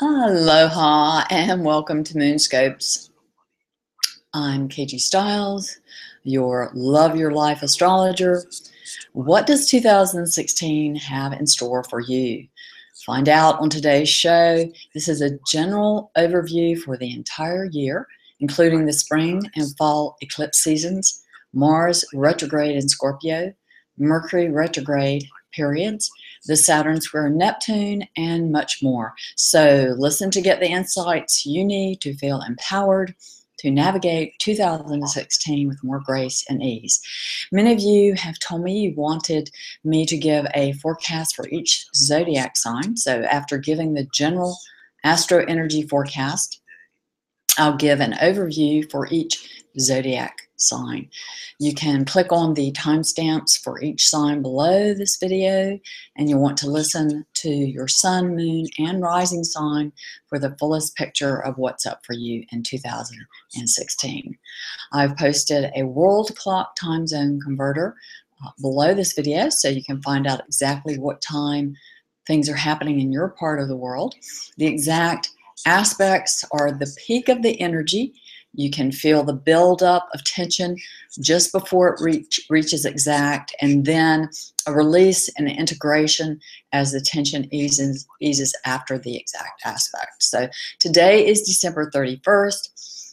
Aloha and welcome to Moonscopes. I'm KG Stiles, your Love Your Life astrologer. What does 2016 have in store for you? Find out on today's show. This is a general overview for the entire year, including the spring and fall eclipse seasons, Mars retrograde in Scorpio, Mercury retrograde periods, the Saturn square Neptune, and much more. So listen to get the insights you need to feel empowered to navigate 2016 with more grace and ease. Many of you have told me you wanted me to give a forecast for each zodiac sign. So after giving the general astro energy forecast, I'll give an overview for each zodiac sign. You can click on the timestamps for each sign below this video and you'll want to listen to your sun, moon, and rising sign for the fullest picture of what's up for you in 2016. I've posted a world clock time zone converter uh, below this video so you can find out exactly what time things are happening in your part of the world. The exact aspects are the peak of the energy you can feel the buildup of tension just before it reach, reaches exact, and then a release and integration as the tension eases, eases after the exact aspect. So today is December 31st.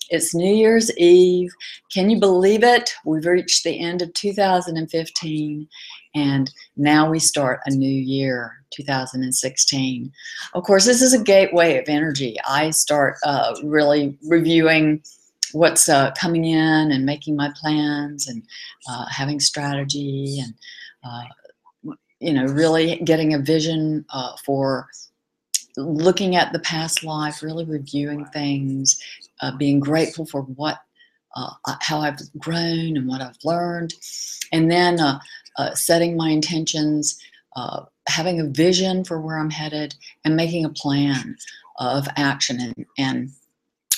It's New Year's Eve. Can you believe it? We've reached the end of 2015 and now we start a new year, 2016. Of course, this is a gateway of energy. I start uh, really reviewing what's uh, coming in and making my plans and uh, having strategy and uh, you know really getting a vision uh, for looking at the past life really reviewing things uh, being grateful for what uh, how I've grown and what I've learned. And then setting my intentions having a vision for where I'm headed and making a plan of action and, and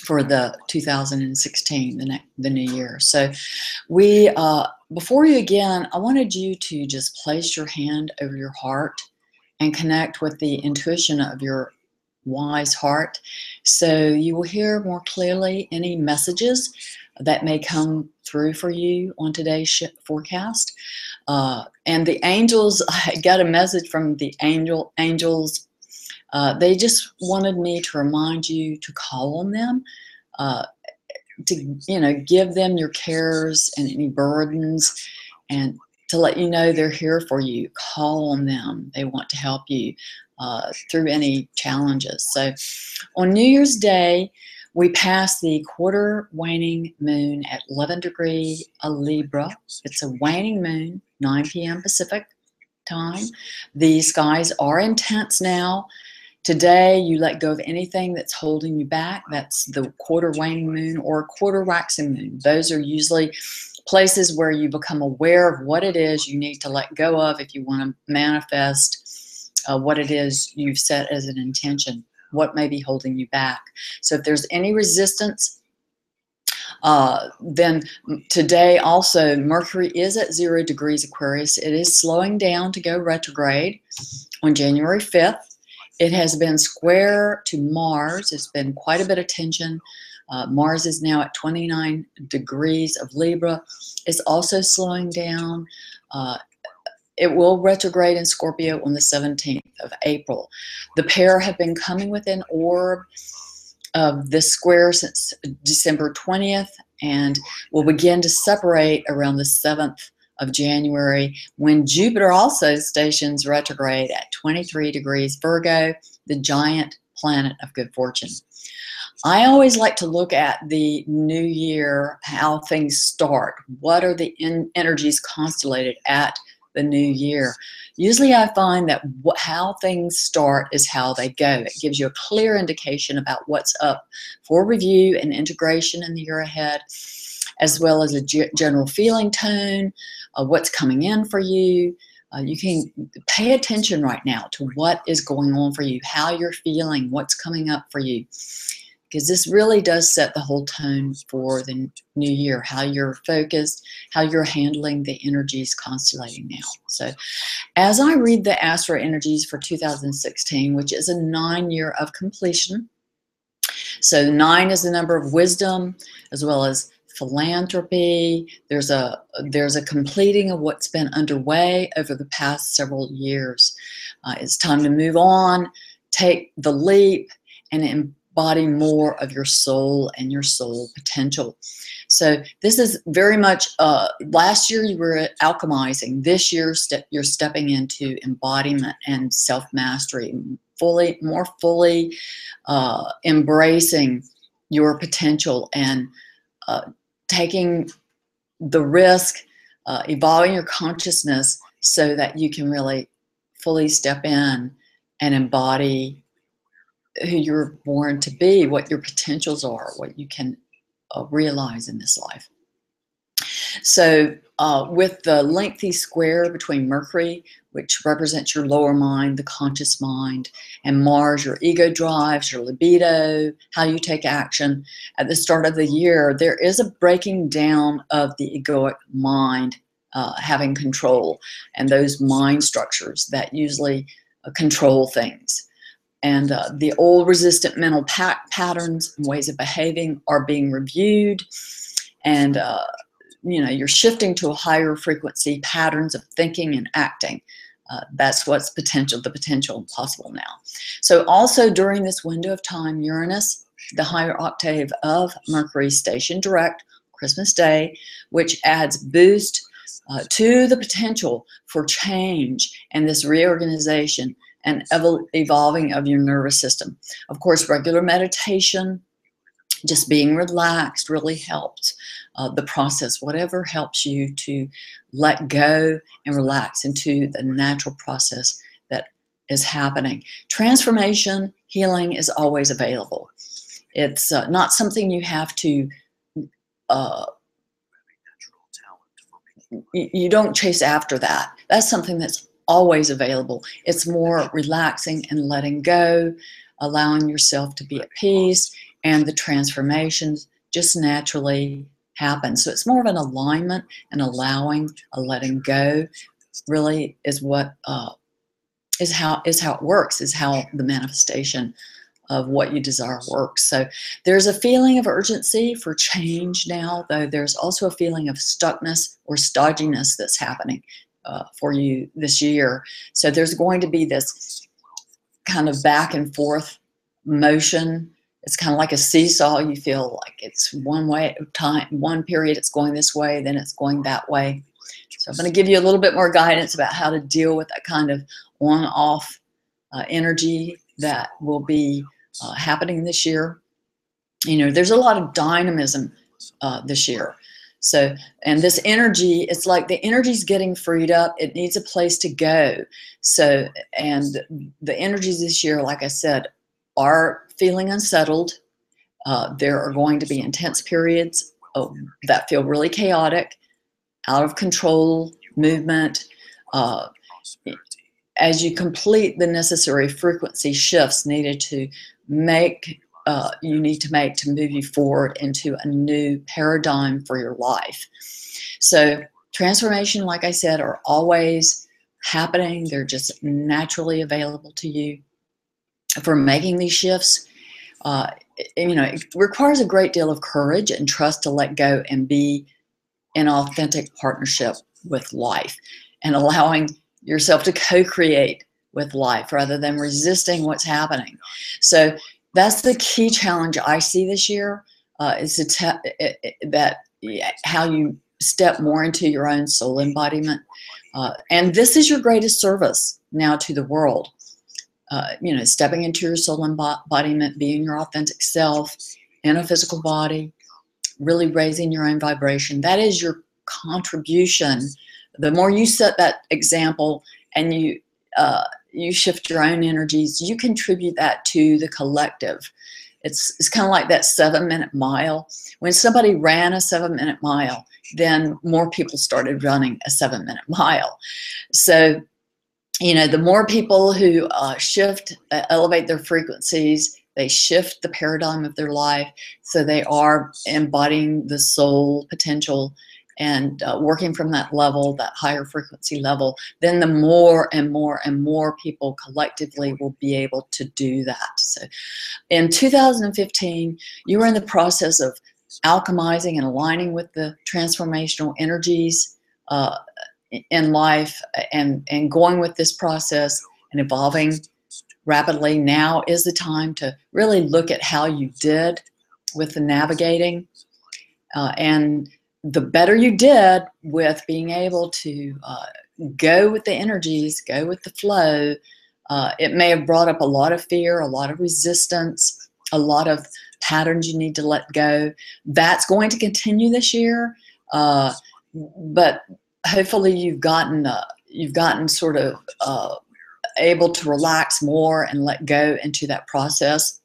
for the 2016, the, ne- the new year. So we, uh, before you again, I wanted you to just place your hand over your heart and connect with the intuition of your wise heart. So you will hear more clearly any messages that may come through for you on today's forecast. Uh, and the angels, I got a message from the angel angels uh, they just wanted me to remind you to call on them, uh, to you know give them your cares and any burdens, and to let you know they're here for you. Call on them; they want to help you uh, through any challenges. So, on New Year's Day. We pass the quarter waning moon at 11 degree a Libra. It's a waning moon, 9 p.m. Pacific time. The skies are intense now. Today, you let go of anything that's holding you back. That's the quarter waning moon or quarter waxing moon. Those are usually places where you become aware of what it is you need to let go of if you want to manifest uh, what it is you've set as an intention, what may be holding you back. So if there's any resistance, uh, then today also Mercury is at zero degrees Aquarius. It is slowing down to go retrograde on January 5th. It has been square to Mars. It's been quite a bit of tension. Uh, Mars is now at 29 degrees of Libra. It's also slowing down. Uh, it will retrograde in Scorpio on the 17th of April. The pair have been coming within orb of this square since December 20th and will begin to separate around the 7th of January when Jupiter also stations retrograde at 23 degrees Virgo, the giant planet of good fortune. I always like to look at the new year, how things start. What are the energies constellated at the new year? Usually I find that how things start is how they go. It gives you a clear indication about what's up for review and integration in the year ahead as well as a general feeling tone, uh, what's coming in for you. Uh, you can pay attention right now to what is going on for you, how you're feeling, what's coming up for you. Because this really does set the whole tone for the new year, how you're focused, how you're handling the energies constellating now. So, as I read the Astro Energies for 2016, which is a nine year of completion, so nine is the number of wisdom as well as philanthropy. There's a there's a completing of what's been underway over the past several years. Uh, it's time to move on, take the leap, and embody more of your soul and your soul potential. So this is very much. Uh, last year you were alchemizing. This year you're stepping into embodiment and self mastery, fully more fully uh, embracing your potential and uh, taking the risk, uh, evolving your consciousness so that you can really fully step in and embody who you're born to be, what your potentials are, what you can uh, realize in this life. So, uh, with the lengthy square between Mercury, which represents your lower mind, the conscious mind, and Mars, your ego drives, your libido, how you take action, at the start of the year, there is a breaking down of the egoic mind uh, having control and those mind structures that usually uh, control things. And uh, the old resistant mental pa- patterns and ways of behaving are being reviewed. And uh, you know you're shifting to a higher frequency patterns of thinking and acting uh, that's what's potential the potential possible now. So also during this window of time uranus the higher octave of mercury station direct christmas day which adds boost uh, to the potential for change and this reorganization and evolving of your nervous system. Of course regular meditation just being relaxed really helps uh, the process, whatever helps you to let go and relax into the natural process that is happening. Transformation, healing is always available. It's uh, not something you have to, uh, you don't chase after that. That's something that's always available. It's more relaxing and letting go, allowing yourself to be at peace, and the transformations just naturally happen. So it's more of an alignment and allowing, a letting go, really is what uh, is how is how it works. Is how the manifestation of what you desire works. So there's a feeling of urgency for change now, though there's also a feeling of stuckness or stodginess that's happening uh, for you this year. So there's going to be this kind of back and forth motion it's kind of like a seesaw. You feel like it's one way time, one period it's going this way, then it's going that way. So I'm going to give you a little bit more guidance about how to deal with that kind of on-off uh, energy that will be uh, happening this year. You know, there's a lot of dynamism uh, this year. So, and this energy, it's like the energy's getting freed up. It needs a place to go. So, and the energies this year, like I said, are feeling unsettled. Uh, there are going to be intense periods of, that feel really chaotic, out of control, movement. Uh, as you complete the necessary frequency shifts needed to make, uh, you need to make to move you forward into a new paradigm for your life. So, transformation, like I said, are always happening. They're just naturally available to you for making these shifts, uh, you know, it requires a great deal of courage and trust to let go and be in authentic partnership with life and allowing yourself to co-create with life rather than resisting what's happening. So that's the key challenge I see this year uh, is to te- that how you step more into your own soul embodiment. Uh, and this is your greatest service now to the world uh, you know, stepping into your soul embodiment, being your authentic self in a physical body, really raising your own vibration. That is your contribution. The more you set that example and you uh, you shift your own energies, you contribute that to the collective. It's it's kind of like that seven minute mile. When somebody ran a seven minute mile, then more people started running a seven minute mile. So you know, the more people who uh, shift, uh, elevate their frequencies, they shift the paradigm of their life. So they are embodying the soul potential and uh, working from that level, that higher frequency level, then the more and more and more people collectively will be able to do that. So in 2015, you were in the process of alchemizing and aligning with the transformational energies uh, in life and, and going with this process and evolving rapidly. Now is the time to really look at how you did with the navigating. Uh, and the better you did with being able to uh, go with the energies, go with the flow, uh, it may have brought up a lot of fear, a lot of resistance, a lot of patterns you need to let go. That's going to continue this year, uh, but hopefully you've gotten uh, you've gotten sort of uh, able to relax more and let go into that process.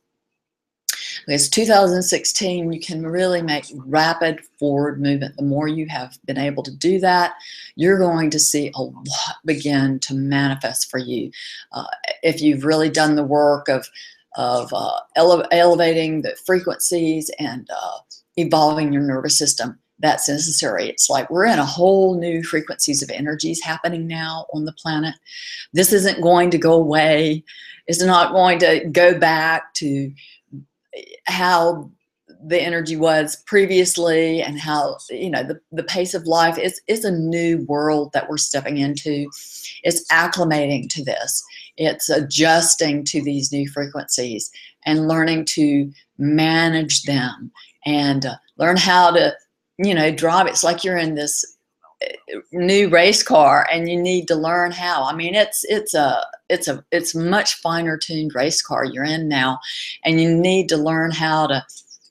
Because 2016, you can really make rapid forward movement. The more you have been able to do that, you're going to see a lot begin to manifest for you. Uh, if you've really done the work of of uh, ele elevating the frequencies and uh, evolving your nervous system. That's necessary. It's like we're in a whole new frequencies of energies happening now on the planet. This isn't going to go away. It's not going to go back to how the energy was previously and how you know the, the pace of life is is a new world that we're stepping into it's acclimating to this it's adjusting to these new frequencies and learning to manage them and uh, learn how to you know drive it's like you're in this uh, new race car and you need to learn how. I mean it's it's a it's a it's much finer tuned race car you're in now and you need to learn how to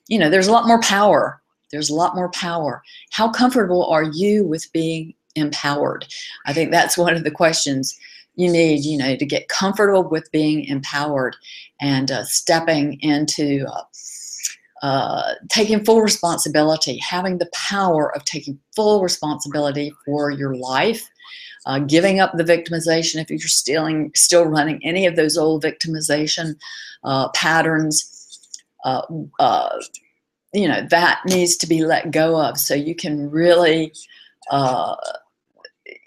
you know there's a lot more power. There's a lot more power. How comfortable are you with being empowered? I think that's one of the questions you need, you know, to get comfortable with being empowered and uh, stepping into uh, uh, taking full responsibility, having the power of taking full responsibility for your life, uh, giving up the victimization if you're stealing, still running any of those old victimization uh, patterns. Uh, you know that needs to be let go of so you can really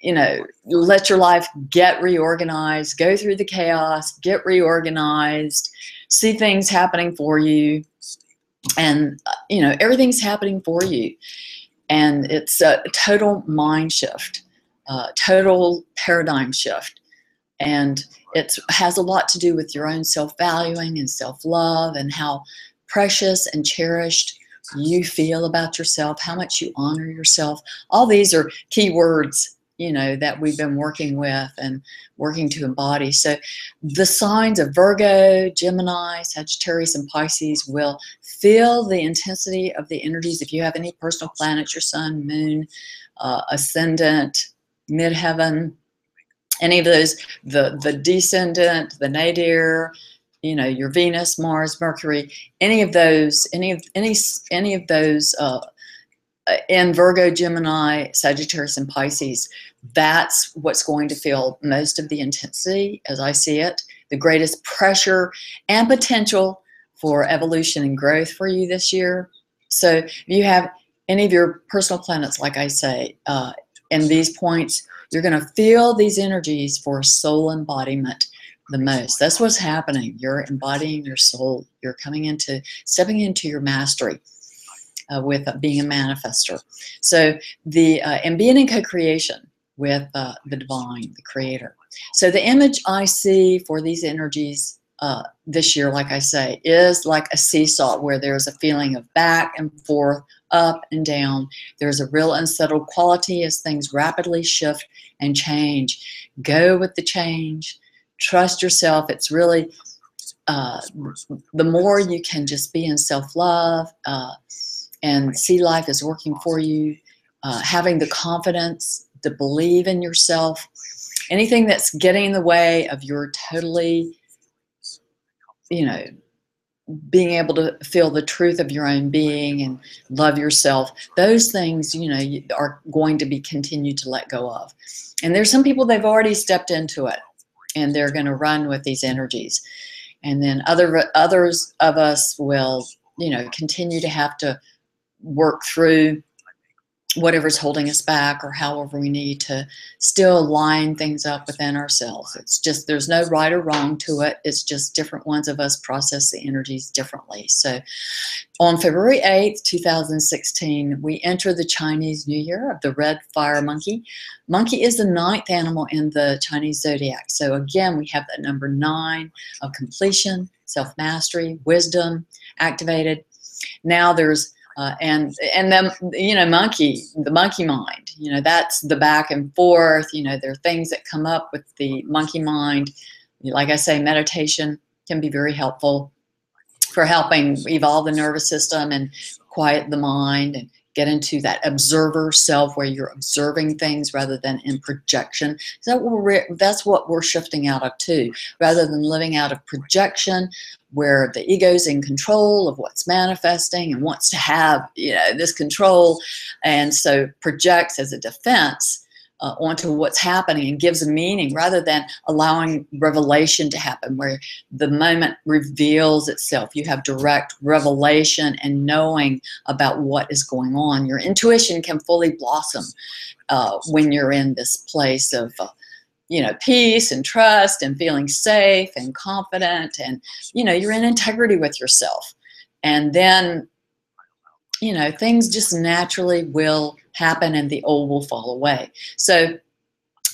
you know, let your life get reorganized, go through the chaos, get reorganized, see things happening for you. And, you know, everything's happening for you. And it's a total mind shift, uh, total paradigm shift. And it has a lot to do with your own self valuing and self love and how precious and cherished you feel about yourself, how much you honor yourself. All these are key words you know that we've been working with and working to embody. So the signs of virgo gemini sagittarius and pisces will feel the intensity of the energies. If you have any personal planets your sun moon uh, ascendant midheaven any of those the the descendant the nadir you know your venus mars mercury any of those any of any any of those uh, in Virgo, Gemini, Sagittarius, and Pisces, that's what's going to feel most of the intensity as I see it, the greatest pressure and potential for evolution and growth for you this year. So if you have any of your personal planets, like I say, uh, in these points, you're going to feel these energies for soul embodiment the most. That's what's happening. You're embodying your soul. You're coming into, stepping into your mastery uh, with uh, being a manifester. So the uh, and being in co-creation with uh, the divine, the creator. So the image I see for these energies uh, this year, like I say, is like a seesaw where there's a feeling of back and forth, up and down. There's a real unsettled quality as things rapidly shift and change. Go with the change. Trust yourself. It's really uh, the more you can just be in self-love, uh, and see life as working for you, uh, having the confidence to believe in yourself, anything that's getting in the way of your totally, you know, being able to feel the truth of your own being and love yourself, those things, you know, are going to be continued to let go of. And there's some people they've already stepped into it and they're going to run with these energies. And then other others of us will, you know, continue to have to work through whatever's holding us back or however we need to still line things up within ourselves. It's just there's no right or wrong to it. It's just different ones of us process the energies differently. So on February 8th, 2016, we enter the Chinese New Year of the red fire monkey. Monkey is the ninth animal in the Chinese zodiac. So again, we have that number nine of completion, self-mastery, wisdom activated. Now there's uh, and and then you know monkey the monkey mind you know that's the back and forth you know there are things that come up with the monkey mind like i say meditation can be very helpful for helping evolve the nervous system and quiet the mind and get into that observer self where you're observing things rather than in projection. So that's what we're shifting out of too, rather than living out of projection where the ego's in control of what's manifesting and wants to have you know this control. And so projects as a defense uh, onto what's happening and gives a meaning rather than allowing revelation to happen where the moment reveals itself you have direct revelation and knowing about what is going on. Your intuition can fully blossom uh, when you're in this place of uh, you know peace and trust and feeling safe and confident and you know you're in integrity with yourself and then you know things just naturally will happen and the old will fall away. So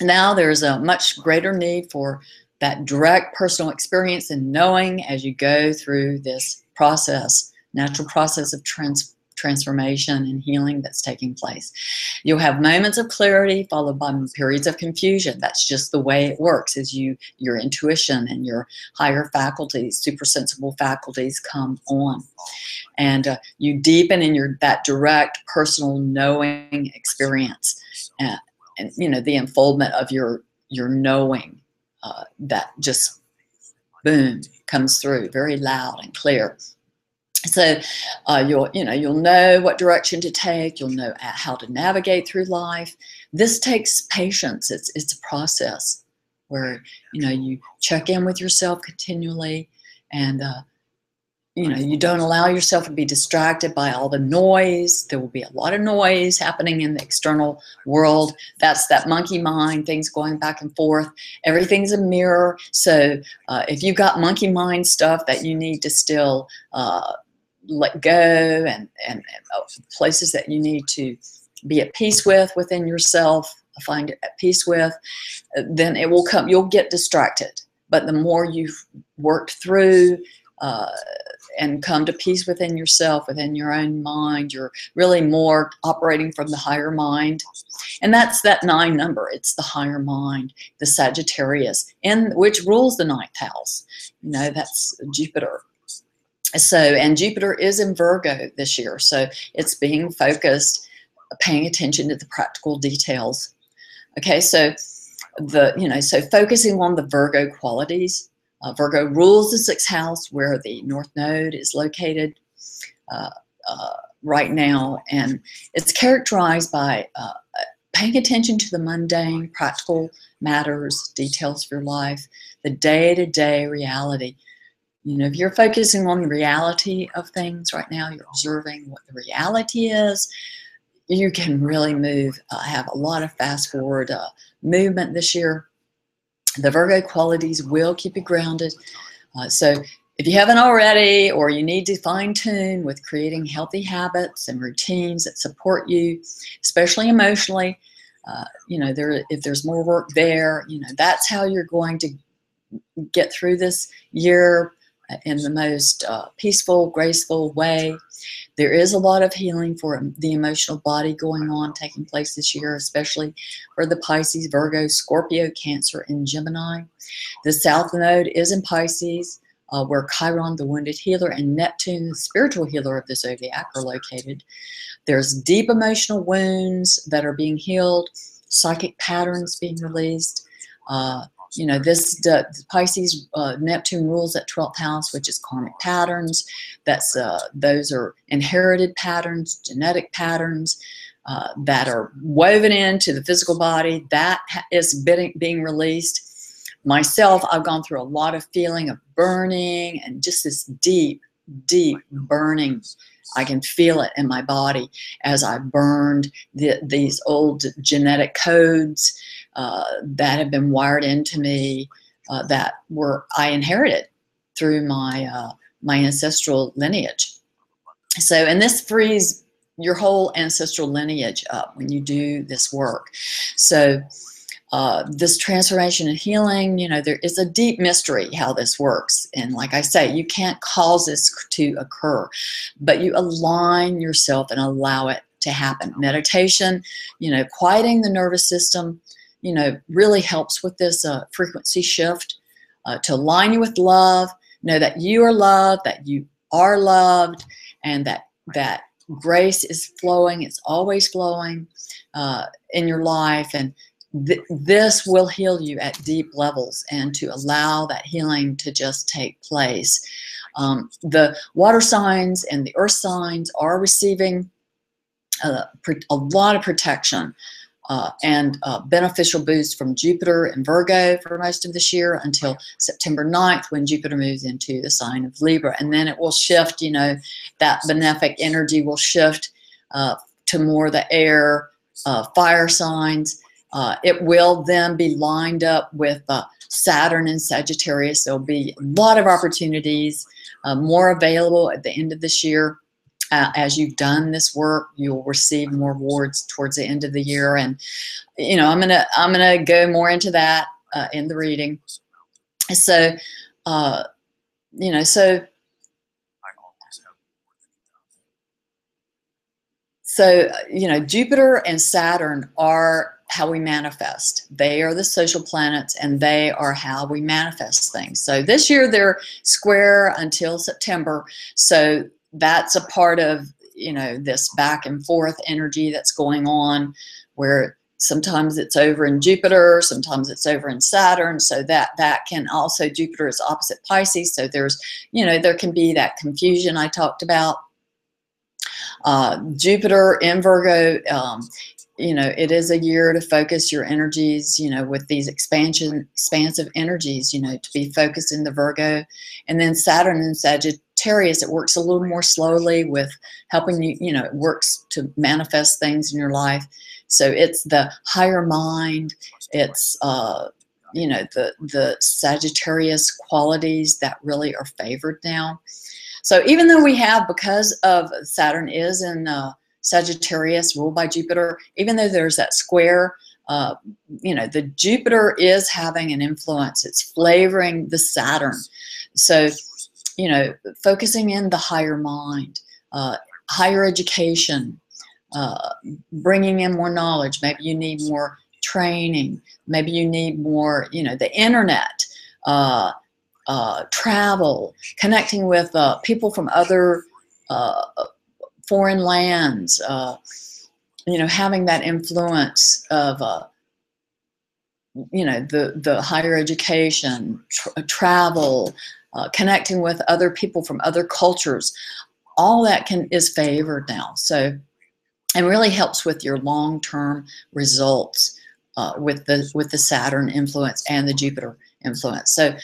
now there's a much greater need for that direct personal experience and knowing as you go through this process, natural process of trans transformation and healing that's taking place. You'll have moments of clarity followed by periods of confusion. That's just the way it works as you your intuition and your higher faculties, super sensible faculties come on and uh, you deepen in your that direct personal knowing experience and, and you know the unfoldment of your your knowing uh, that just boom comes through very loud and clear so uh, you'll you know you'll know what direction to take you'll know how to navigate through life. This takes patience it's it's a process where you know you check in with yourself continually and uh, you know you don't allow yourself to be distracted by all the noise. There will be a lot of noise happening in the external world. That's that monkey mind things going back and forth. Everything's a mirror. So uh, if you've got monkey mind stuff that you need to still uh, let go and, and, and uh, places that you need to be at peace with within yourself find it at peace with then it will come you'll get distracted but the more you've worked through uh, and come to peace within yourself, within your own mind. You're really more operating from the higher mind. And that's that nine number. It's the higher mind, the Sagittarius, and which rules the ninth house. You know, that's Jupiter. So, and Jupiter is in Virgo this year. So it's being focused, paying attention to the practical details. Okay, so the, you know, so focusing on the Virgo qualities uh, Virgo rules the sixth house where the North Node is located uh, uh, right now. And it's characterized by uh, paying attention to the mundane, practical matters, details of your life, the day-to-day -day reality. You know, if you're focusing on the reality of things right now, you're observing what the reality is, you can really move, uh, have a lot of fast forward uh, movement this year the Virgo qualities will keep you grounded. Uh, so if you haven't already, or you need to fine tune with creating healthy habits and routines that support you, especially emotionally, uh, you know, there if there's more work there, you know, that's how you're going to get through this year in the most uh, peaceful, graceful way. There is a lot of healing for the emotional body going on, taking place this year, especially for the Pisces, Virgo, Scorpio, Cancer, and Gemini. The South Node is in Pisces, uh, where Chiron, the wounded healer, and Neptune, the spiritual healer of the zodiac, are located. There's deep emotional wounds that are being healed, psychic patterns being released. Uh, you know, this the Pisces uh, Neptune rules at 12th house, which is karmic patterns. That's uh, those are inherited patterns, genetic patterns uh, that are woven into the physical body. That is being, being released. Myself, I've gone through a lot of feeling of burning and just this deep, deep burning. I can feel it in my body as I burned the, these old genetic codes uh, that have been wired into me uh, that were I inherited through my uh, my ancestral lineage. So, and this frees your whole ancestral lineage up when you do this work. So, uh, this transformation and healing, you know, there is a deep mystery how this works. And like I say, you can't cause this to occur, but you align yourself and allow it to happen. Meditation, you know, quieting the nervous system, you know, really helps with this uh, frequency shift uh, to align you with love, know that you are loved, that you are loved, and that that grace is flowing. It's always flowing uh, in your life, and th- this will heal you at deep levels and to allow that healing to just take place. Um, the water signs and the earth signs are receiving a, a lot of protection uh, and uh, beneficial boost from Jupiter and Virgo for most of this year until September 9th when Jupiter moves into the sign of Libra. And then it will shift, you know, that benefic energy will shift uh, to more the air, uh, fire signs. Uh, it will then be lined up with uh, Saturn and Sagittarius. There'll be a lot of opportunities, more available at the end of this year. Uh, as you've done this work, you'll receive more awards towards the end of the year. And you know, I'm gonna I'm gonna go more into that uh, in the reading. So, uh, you know, so so you know, Jupiter and Saturn are how we manifest. They are the social planets and they are how we manifest things. So this year they're square until September. So that's a part of, you know, this back and forth energy that's going on where sometimes it's over in Jupiter, sometimes it's over in Saturn. So that that can also Jupiter is opposite Pisces. So there's, you know, there can be that confusion I talked about. Uh, Jupiter in Virgo um, you know it is a year to focus your energies you know with these expansion expansive energies you know to be focused in the virgo and then saturn and sagittarius it works a little more slowly with helping you you know it works to manifest things in your life so it's the higher mind it's uh you know the the sagittarius qualities that really are favored now so even though we have because of saturn is in uh Sagittarius, ruled by Jupiter, even though there's that square, uh, you know, the Jupiter is having an influence. It's flavoring the Saturn. So, you know, focusing in the higher mind, uh, higher education, uh, bringing in more knowledge. Maybe you need more training. Maybe you need more, you know, the internet, uh, uh, travel, connecting with uh, people from other uh, foreign lands, you know, having that influence of, you know, the, the higher education, tra travel, uh, connecting with other people from other cultures, all that can is favored now. So, and really helps with your long-term results uh, with the with the Saturn influence and the Jupiter influence. So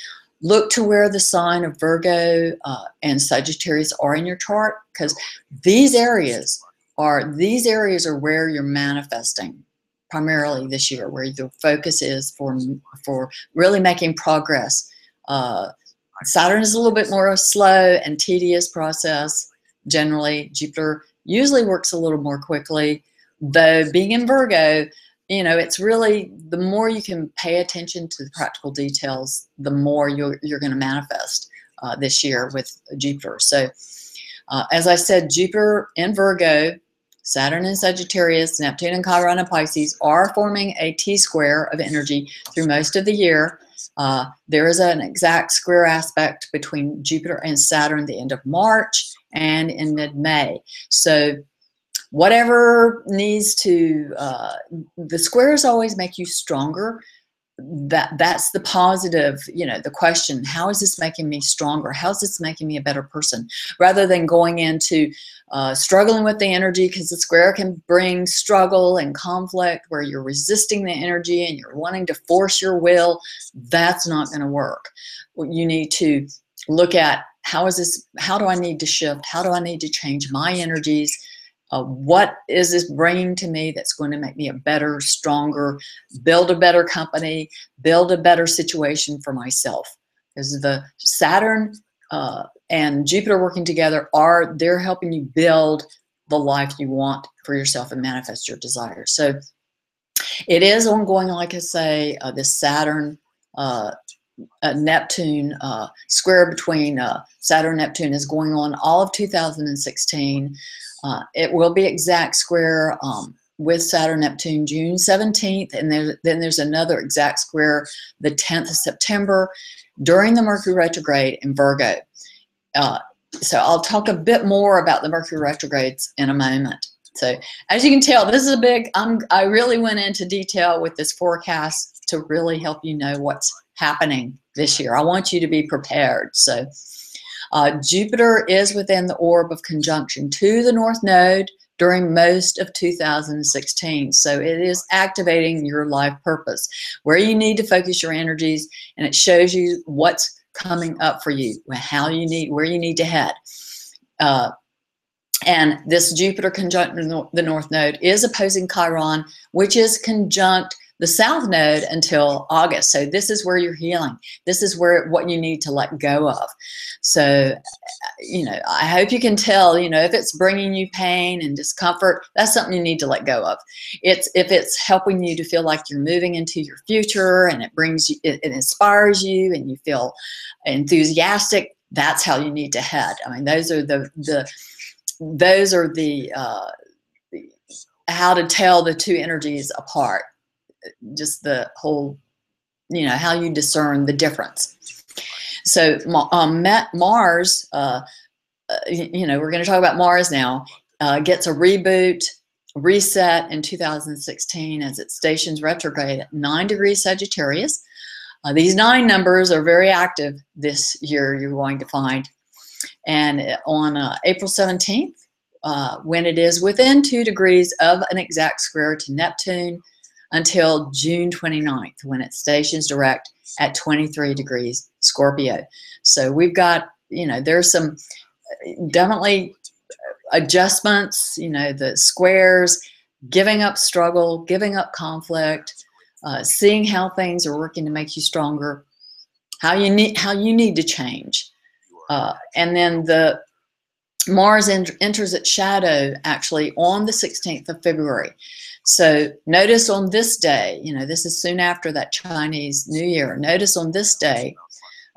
look to where the sign of Virgo uh, and Sagittarius are in your chart because these areas are these areas are where you're manifesting primarily this year where your focus is for for really making progress uh, Saturn is a little bit more slow and tedious process generally Jupiter usually works a little more quickly though being in Virgo you know, it's really the more you can pay attention to the practical details, the more you're, you're going to manifest uh, this year with Jupiter. So, uh, as I said, Jupiter in Virgo, Saturn in Sagittarius, Neptune and Chiron and Pisces are forming a T square of energy through most of the year. Uh, there is an exact square aspect between Jupiter and Saturn the end of March and in mid-May. So whatever needs to uh, the squares always make you stronger that that's the positive you know the question how is this making me stronger? How's this making me a better person? Rather than going into uh, struggling with the energy because the square can bring struggle and conflict where you're resisting the energy and you're wanting to force your will that's not going to work you need to look at how is this how do i need to shift? How do i need to change my energies uh, what is this bringing to me that's going to make me a better stronger build a better company build a better situation for myself because the saturn uh, and jupiter working together are they're helping you build the life you want for yourself and manifest your desires so it is ongoing like i say uh, this saturn uh, uh, Neptune uh, square between Saturn Neptune is going on all of 2016. Uh, it will be exact square um, with Saturn Neptune June 17th, and then there's another exact square the 10th of September during the Mercury retrograde in Virgo. Uh, so I'll talk a bit more about the Mercury retrogrades in a moment. So as you can tell, this is a big, I'm, I really went into detail with this forecast to really help you know what's happening this year. I want you to be prepared. So uh, Jupiter is within the orb of conjunction to the North Node during most of 2016. So it is activating your life purpose, where you need to focus your energies, and it shows you what's coming up for you, how you need, where you need to head. Uh, and this Jupiter conjunct the North Node is opposing Chiron, which is conjunct the south node until August. So this is where you're healing. This is where what you need to let go of. So, you know, I hope you can tell, you know, if it's bringing you pain and discomfort, that's something you need to let go of. It's if it's helping you to feel like you're moving into your future and it brings you, it, it inspires you and you feel enthusiastic, that's how you need to head. I mean, those are the, the, those are the, uh, how to tell the two energies apart just the whole, you know, how you discern the difference. So um, Mars, uh, uh you know, we're going to talk about Mars now, uh, gets a reboot, reset in 2016 as it stations retrograde at 9 degrees Sagittarius. Uh, these nine numbers are very active this year, you're going to find. And on uh, April 17th, uh, when it is within two degrees of an exact square to Neptune, until June 29th when it stations direct at 23 degrees Scorpio. So we've got, you know, there's some definitely adjustments, you know, the squares, giving up struggle, giving up conflict, uh, seeing how things are working to make you stronger, how you need how you need to change. Uh, and then the Mars enters its shadow actually on the 16th of February. So notice on this day, you know, this is soon after that Chinese New Year. Notice on this day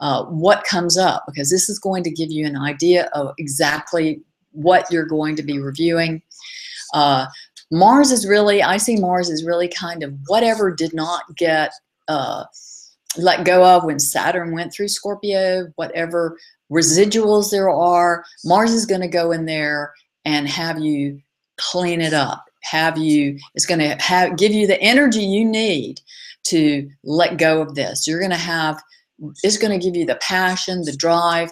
uh, what comes up because this is going to give you an idea of exactly what you're going to be reviewing. Uh, Mars is really, I see Mars is really kind of whatever did not get uh, let go of when Saturn went through Scorpio, whatever residuals there are, Mars is going to go in there and have you clean it up have you it's going to have give you the energy you need to let go of this. You're going to have it's going to give you the passion the drive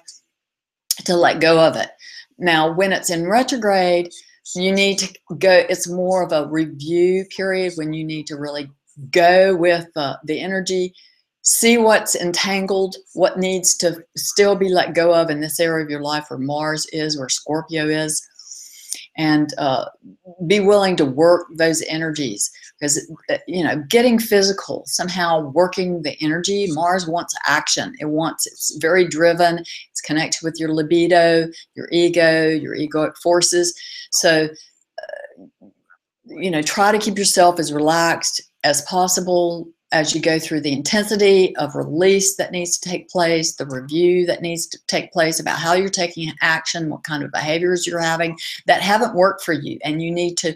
to let go of it. Now when it's in retrograde you need to go it's more of a review period when you need to really go with uh, the energy see what's entangled what needs to still be let go of in this area of your life where mars is where scorpio is and uh, be willing to work those energies. Because uh, you know getting physical somehow working the energy mars wants action. It wants it's very driven. It's connected with your libido your ego your egoic forces. So uh, you know try to keep yourself as relaxed as possible as you go through the intensity of release that needs to take place, the review that needs to take place about how you're taking action, what kind of behaviors you're having that haven't worked for you, and you need to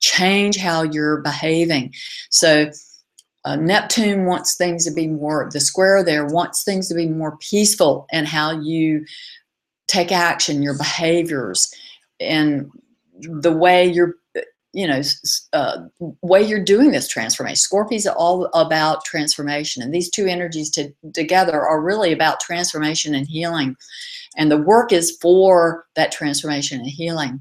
change how you're behaving. So, uh, Neptune wants things to be more, the square there wants things to be more peaceful and how you take action, your behaviors, and the way you're you know uh, way you're doing this transformation. Scorpios all about transformation and these two energies to, together are really about transformation and healing. And the work is for that transformation and healing.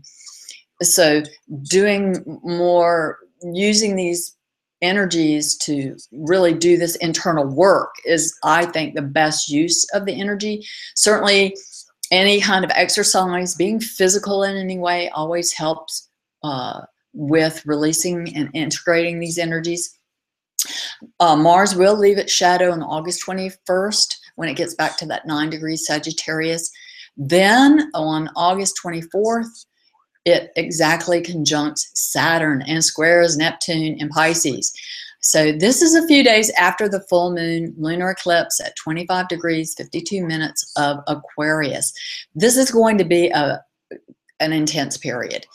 So doing more using these energies to really do this internal work is i think the best use of the energy. Certainly any kind of exercise, being physical in any way always helps uh, with releasing and integrating these energies. Uh, Mars will leave its shadow on August 21st when it gets back to that 9 degrees Sagittarius. Then on August 24th, it exactly conjuncts Saturn and squares Neptune in Pisces. So this is a few days after the full moon lunar eclipse at 25 degrees 52 minutes of Aquarius. This is going to be a an intense period.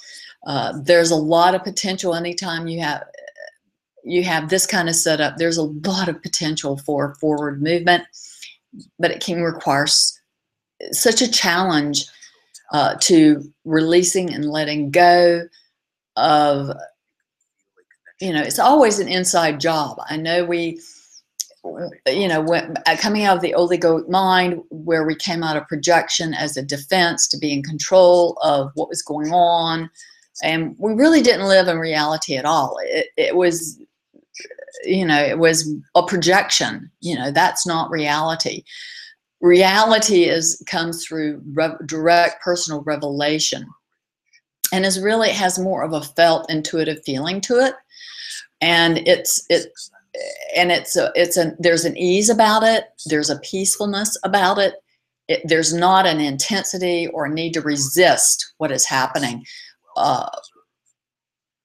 Uh, there's a lot of potential anytime you have you have this kind of setup. There's a lot of potential for forward movement, but it can require such a challenge uh, to releasing and letting go of you know, it's always an inside job. I know we, you know, when, uh, coming out of the oligo mind, where we came out of projection as a defense to be in control of what was going on, and we really didn't live in reality at all. It, it was, you know, it was a projection. You know, that's not reality. Reality is comes through direct personal revelation and is really has more of a felt intuitive feeling to it and it's it and it's a, it's a there's an ease about it there's a peacefulness about it. it there's not an intensity or need to resist what is happening uh,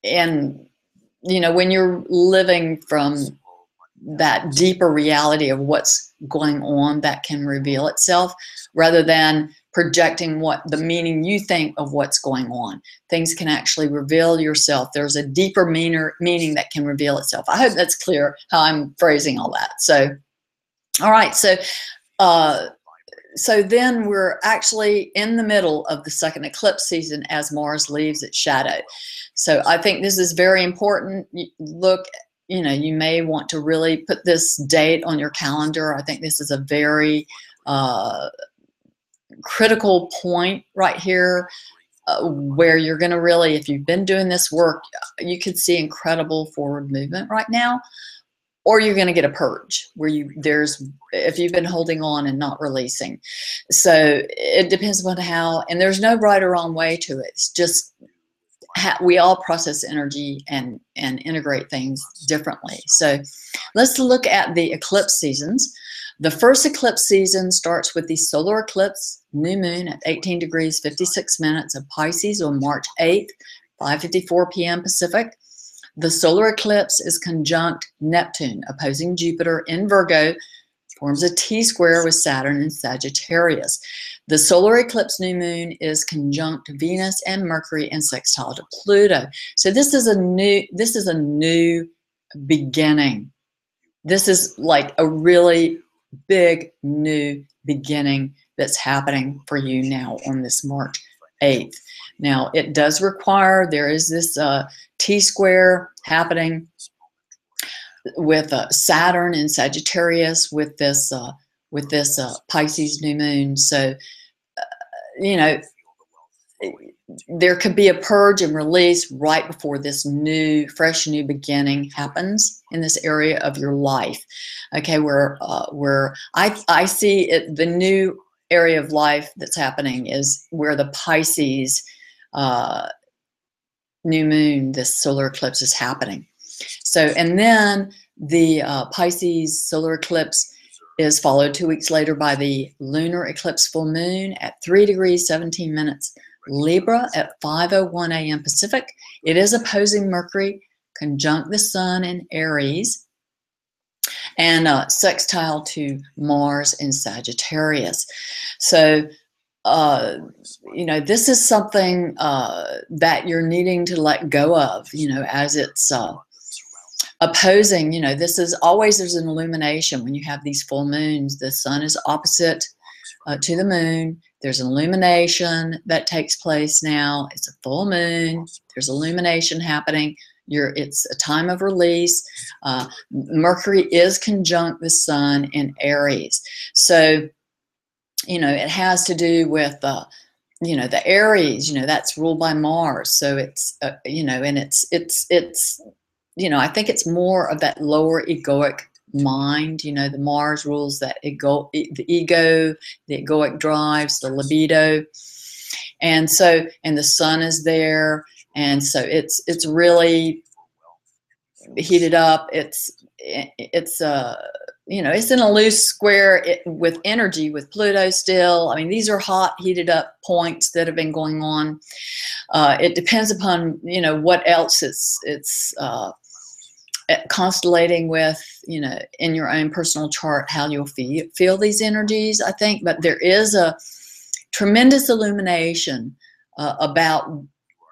and you know when you're living from that deeper reality of what's going on that can reveal itself rather than projecting what the meaning you think of what's going on. Things can actually reveal yourself. There's a deeper meaner, meaning that can reveal itself. I hope that's clear how I'm phrasing all that. So, all right. So, uh, so then we're actually in the middle of the second eclipse season as Mars leaves its shadow. So I think this is very important. Look, you know, you may want to really put this date on your calendar. I think this is a very uh, critical point right here uh, where you're going to really, if you've been doing this work, you could see incredible forward movement right now. Or you're going to get a purge where you there's if you've been holding on and not releasing. So it depends on how, and there's no right or wrong way to it. It's just we all process energy and and integrate things differently. So let's look at the eclipse seasons. The first eclipse season starts with the solar eclipse, new moon at 18 degrees 56 minutes of Pisces on March 8th, 5.54 p.m. Pacific. The solar eclipse is conjunct Neptune, opposing Jupiter in Virgo, forms a T-square with Saturn in Sagittarius. The solar eclipse new moon is conjunct Venus and Mercury and sextile to Pluto. So this is a new this is a new beginning. This is like a really big new beginning that's happening for you now on this March 8th. Now, it does require, there is this uh, T-square happening with uh, Saturn and Sagittarius with this uh, with this uh, Pisces new moon. So, uh, you know, there could be a purge and release right before this new, fresh new beginning happens in this area of your life. Okay, where uh, where I I see it, the new area of life that's happening is where the Pisces uh, new moon, this solar eclipse is happening. So, and then the uh, Pisces solar eclipse is followed two weeks later by the lunar eclipse full moon at 3 degrees 17 minutes Libra at 5.01 a.m. Pacific. It is opposing Mercury, conjunct the Sun in Aries, and uh, sextile to Mars in Sagittarius. So, uh, you know, this is something uh, that you're needing to let go of, you know, as it's uh, opposing, you know, this is always there's an illumination when you have these full moons. The sun is opposite uh, to the moon there's an illumination that takes place now. It's a full moon. There's illumination happening. You're, it's a time of release. Uh, Mercury is conjunct the sun in Aries. So, you know, it has to do with, uh, you know, the Aries, you know, that's ruled by Mars. So it's, uh, you know, and it's, it's, it's, you know, I think it's more of that lower egoic mind. You know, the Mars rules that ego, the ego, the egoic drives, the libido, and so and the sun is there, and so it's it's really heated up. It's it's uh you know it's in a loose square with energy with Pluto still. I mean these are hot heated up points that have been going on. Uh, it depends upon you know what else it's it's uh, constellating with you know in your own personal chart how you'll feel feel these energies. I think, but there is a tremendous illumination uh, about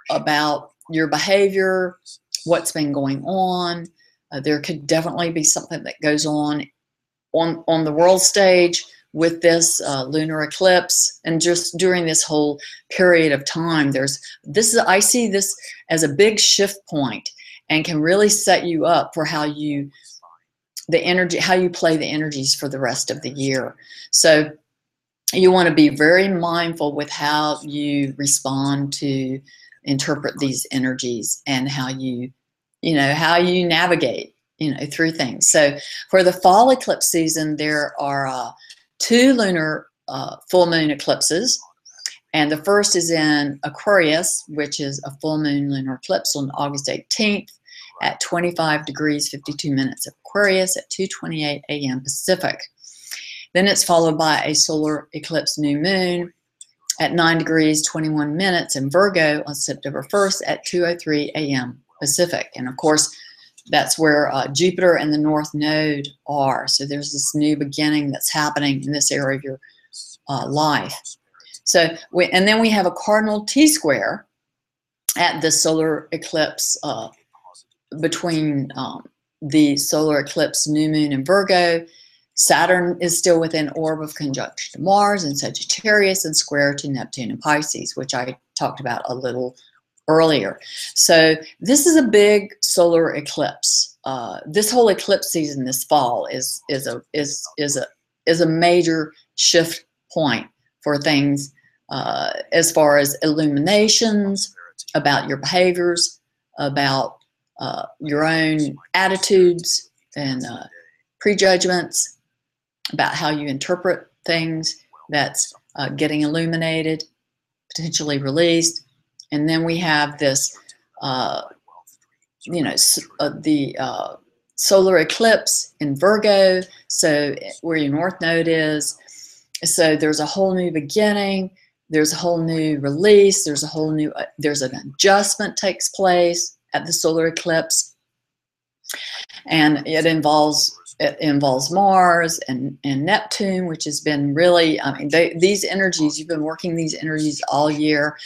about your behavior, what's been going on. Uh, there could definitely be something that goes on on on the world stage with this uh, lunar eclipse and just during this whole period of time there's this is i see this as a big shift point and can really set you up for how you the energy how you play the energies for the rest of the year. So you want to be very mindful with how you respond to interpret these energies and how you you know how you navigate you know through things. So for the fall eclipse season there are uh, two lunar uh, full moon eclipses and the first is in aquarius which is a full moon lunar eclipse on august 18th at 25 degrees 52 minutes of aquarius at 2.28 a.m pacific. Then it's followed by a solar eclipse new moon at 9 degrees 21 minutes in virgo on september 1st at 2.03 a.m pacific. And of course that's where uh, Jupiter and the North Node are. So there's this new beginning that's happening in this area of your uh, life. So, we, and then we have a cardinal T square at the solar eclipse uh, between um, the solar eclipse new moon in Virgo. Saturn is still within orb of conjunction to Mars and Sagittarius and square to Neptune and Pisces, which I talked about a little earlier. So this is a big solar eclipse. Uh, this whole eclipse season this fall is is a is is a is a major shift point for things uh, as far as illuminations about your behaviors, about uh, your own attitudes and uh, prejudgments, about how you interpret things that's uh, getting illuminated, potentially released and then we have this, uh, you know, uh, the uh, solar eclipse in Virgo, so where your north node is. So there's a whole new beginning. There's a whole new release. There's a whole new, uh, there's an adjustment takes place at the solar eclipse. And it involves it involves Mars and, and Neptune, which has been really, I mean, they, these energies, you've been working these energies all year.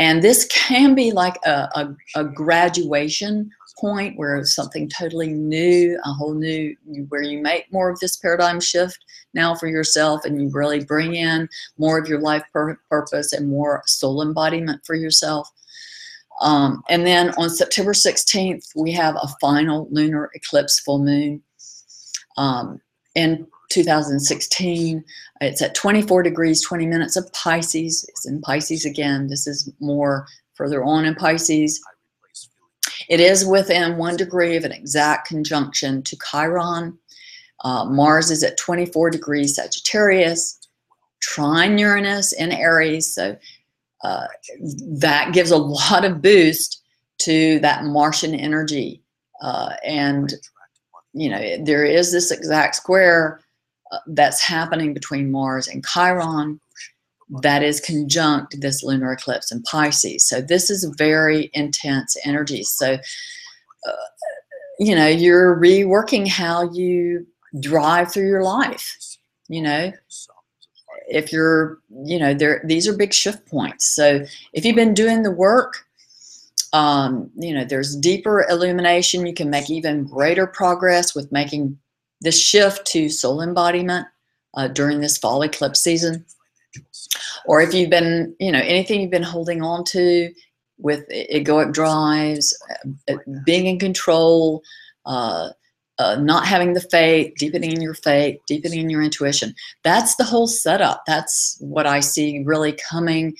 And this can be like a, a, a graduation point where something totally new, a whole new, where you make more of this paradigm shift now for yourself and you really bring in more of your life pur purpose and more soul embodiment for yourself. Um, and then on September 16th, we have a final lunar eclipse full moon. Um, and 2016. It's at 24 degrees, 20 minutes of Pisces. It's in Pisces again. This is more further on in Pisces. It is within one degree of an exact conjunction to Chiron. Uh, Mars is at 24 degrees Sagittarius, trine Uranus in Aries. So uh, that gives a lot of boost to that Martian energy. Uh, and, you know, there is this exact square that's happening between Mars and Chiron that is conjunct this lunar eclipse in Pisces. So this is very intense energy. So, uh, you know, you're reworking how you drive through your life. You know, if you're, you know, there these are big shift points. So if you've been doing the work, um, you know, there's deeper illumination. You can make even greater progress with making this shift to soul embodiment uh, during this fall eclipse season. Or if you've been, you know, anything you've been holding on to with egoic drives, uh, being in control, uh, uh, not having the faith, deepening your faith, deepening your intuition. That's the whole setup. That's what I see really coming.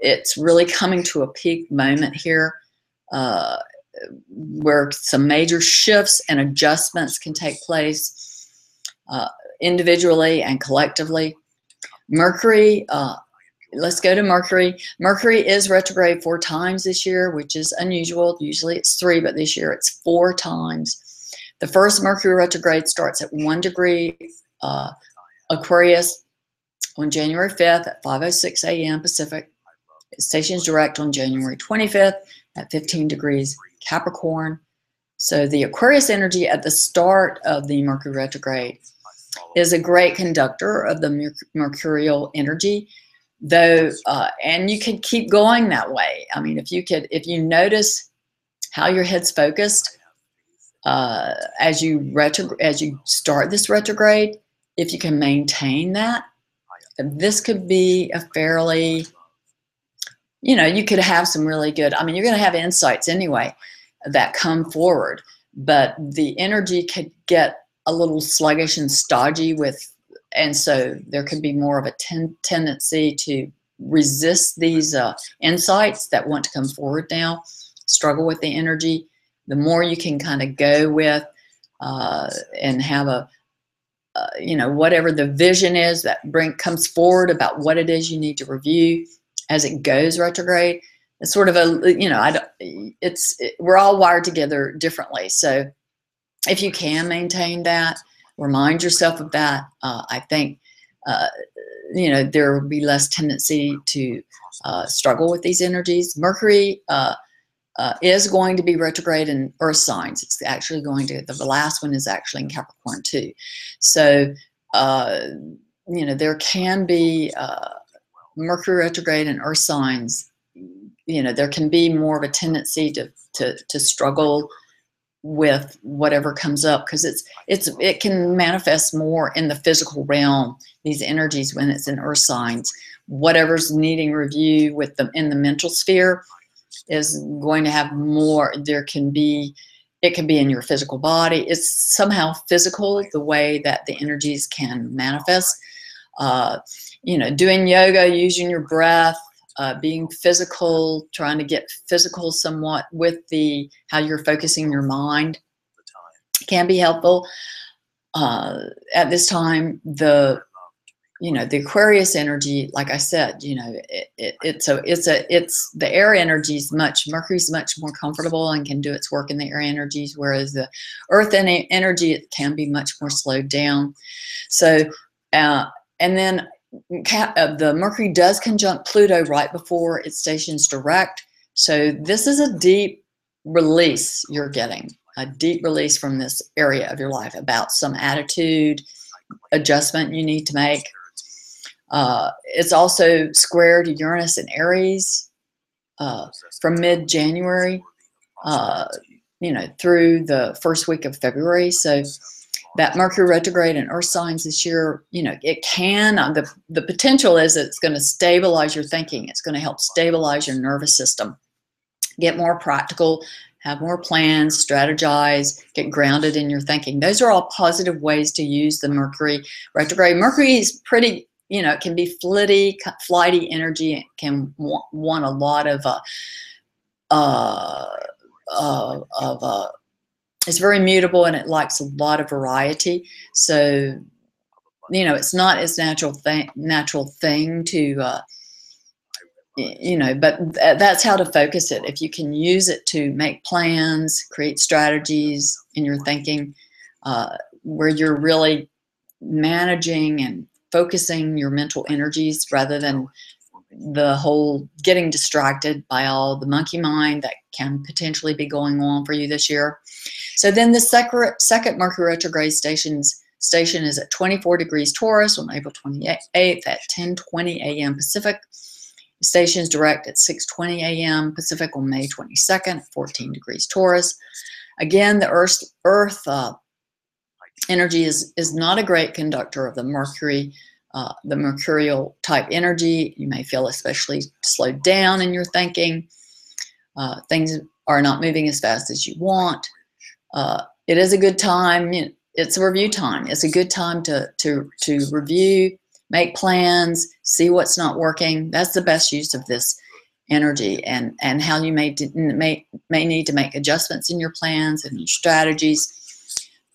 It's really coming to a peak moment here. Uh, where some major shifts and adjustments can take place uh, individually and collectively. Mercury, uh, let's go to Mercury. Mercury is retrograde four times this year, which is unusual. Usually it's three, but this year it's four times. The first Mercury retrograde starts at one degree uh, Aquarius on January 5th at 5.06 a.m. Pacific. It stations direct on January 25th at 15 degrees Capricorn. So the Aquarius energy at the start of the Mercury retrograde is a great conductor of the mercurial energy though uh, and you can keep going that way i mean if you could if you notice how your head's focused uh, as you retro as you start this retrograde if you can maintain that this could be a fairly you know you could have some really good i mean you're going to have insights anyway that come forward but the energy could get a little sluggish and stodgy with and so there could be more of a ten tendency to resist these uh, insights that want to come forward now struggle with the energy. The more you can kind of go with uh, and have a uh, you know whatever the vision is that bring comes forward about what it is you need to review as it goes retrograde it's sort of a you know i don't it's it, we're all wired together differently so if you can maintain that remind yourself of that. Uh, I think, uh, you know, there will be less tendency to uh, struggle with these energies. Mercury uh, uh, is going to be retrograde in earth signs. It's actually going to, the last one is actually in Capricorn too. So, uh, you know, there can be Mercury retrograde and earth signs. You know, there can be more of a tendency to, to, to struggle with whatever comes up because it's it's it can manifest more in the physical realm these energies when it's in earth signs whatever's needing review with them in the mental sphere is going to have more there can be it can be in your physical body it's somehow physical the way that the energies can manifest uh, you know doing yoga using your breath uh, being physical, trying to get physical somewhat with the how you're focusing your mind can be helpful. Uh, at this time, the you know the Aquarius energy, like I said, you know it, it, it's a it's a it's the air energy is much Mercury's much more comfortable and can do its work in the air energies, whereas the Earth energy it can be much more slowed down. So uh, and then the Mercury does conjunct Pluto right before it stations direct. So this is a deep release you're getting, a deep release from this area of your life about some attitude adjustment you need to make. Uh, it's also square to Uranus and Aries uh, from mid-January, uh, you know, through the first week of February. So that Mercury retrograde and Earth signs this year, you know, it can, uh, the, the potential is it's going to stabilize your thinking. It's going to help stabilize your nervous system. Get more practical, have more plans, strategize, get grounded in your thinking. Those are all positive ways to use the Mercury retrograde. Mercury is pretty, you know, it can be flitty, flighty energy. It can want, a lot of, uh, uh, of uh, it's very mutable and it likes a lot of variety. So, you know, it's not its natural thing, natural thing to, uh, you know, but th that's how to focus it. If you can use it to make plans, create strategies in your thinking, uh, where you're really managing and focusing your mental energies rather than the whole getting distracted by all the monkey mind that can potentially be going on for you this year. So then the second, second Mercury retrograde stations station is at 24 degrees Taurus on April 28th at 10:20 a.m. Pacific. The station is direct at 6:20 a.m. Pacific on May 22nd, 14 degrees Taurus. Again, the Earth Earth uh, energy is is not a great conductor of the Mercury. Uh, the mercurial type energy. You may feel especially slowed down in your thinking. Uh, things are not moving as fast as you want uh, it is a good time. It's a review time. It's a good time to, to, to review, make plans, see what's not working. That's the best use of this energy and and how you may may may need to make adjustments in your plans and your strategies.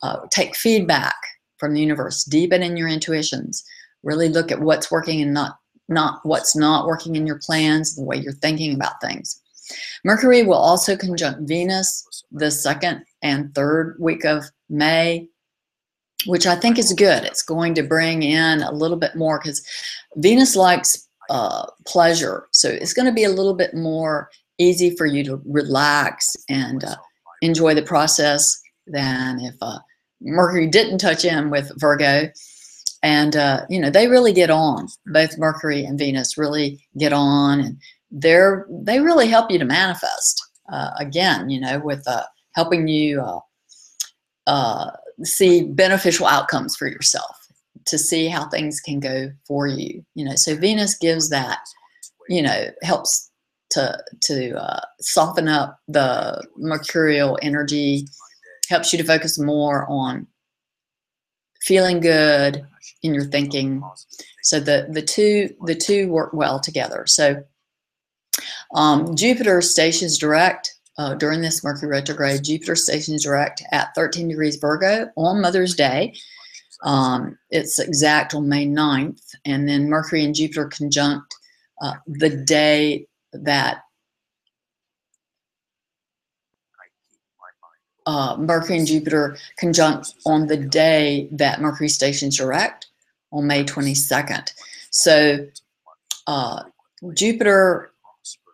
Uh, take feedback from the universe. Deepen in your intuitions. Really look at what's working and not not what's not working in your plans, the way you're thinking about things. Mercury will also conjunct Venus the second and third week of May, which I think is good. It's going to bring in a little bit more because Venus likes uh, pleasure. So it's going to be a little bit more easy for you to relax and uh, enjoy the process than if uh, Mercury didn't touch in with Virgo. And, uh, you know, they really get on. Both Mercury and Venus really get on. And they're, they really help you to manifest. Uh, again, you know, with uh, helping you see beneficial outcomes for yourself to see how things can go for you you know so venus gives that you know helps to to uh, soften up the mercurial energy helps you to focus more on feeling good in your thinking so the the two the two work well together so um, jupiter stations direct uh, during this mercury retrograde jupiter stations direct at 13 degrees virgo on mother's day um, it's exact on May 9th, and then Mercury and Jupiter conjunct uh, the day that uh, Mercury and Jupiter conjunct on the day that Mercury stations direct on May 22nd. So uh, Jupiter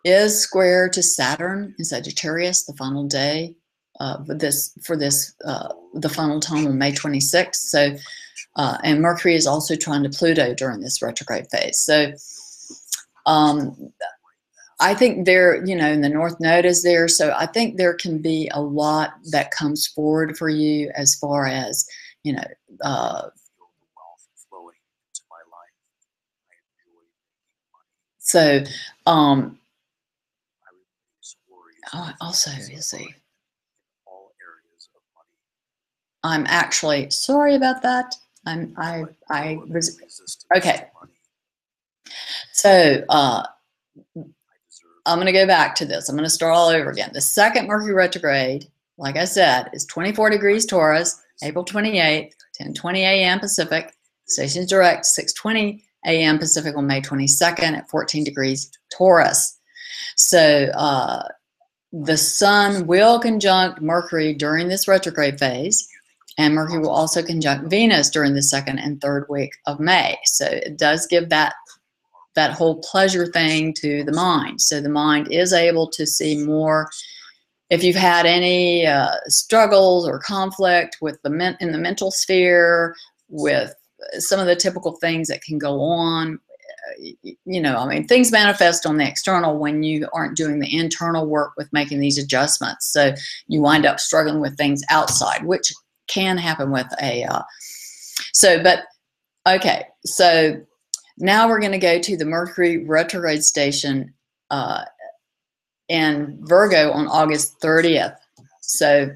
is square to Saturn in Sagittarius the final day uh, for this for this uh, the final time on May 26th. So, uh, and Mercury is also trine to Pluto during this retrograde phase. So, um, I think there, you know, in the North Node is there. So I think there can be a lot that comes forward for you as far as, you know, uh, so, um, oh, also, you see, I'm actually sorry about that. I'm I I was okay. So uh, I'm going to go back to this. I'm going to start all over again. The second Mercury retrograde, like I said, is 24 degrees Taurus, April 28th, 10:20 a.m. Pacific. Stations direct 6:20 a.m. Pacific on May 22nd at 14 degrees Taurus. So uh, the Sun will conjunct Mercury during this retrograde phase and Mercury will also conjunct Venus during the second and third week of May. So it does give that that whole pleasure thing to the mind. So the mind is able to see more. If you've had any uh, struggles or conflict with the men- in the mental sphere, with some of the typical things that can go on, you know, I mean, things manifest on the external when you aren't doing the internal work with making these adjustments. So you wind up struggling with things outside, which can happen with a, uh, so, but, okay, so now we're going to go to the Mercury retrograde station uh, in Virgo on August 30th. So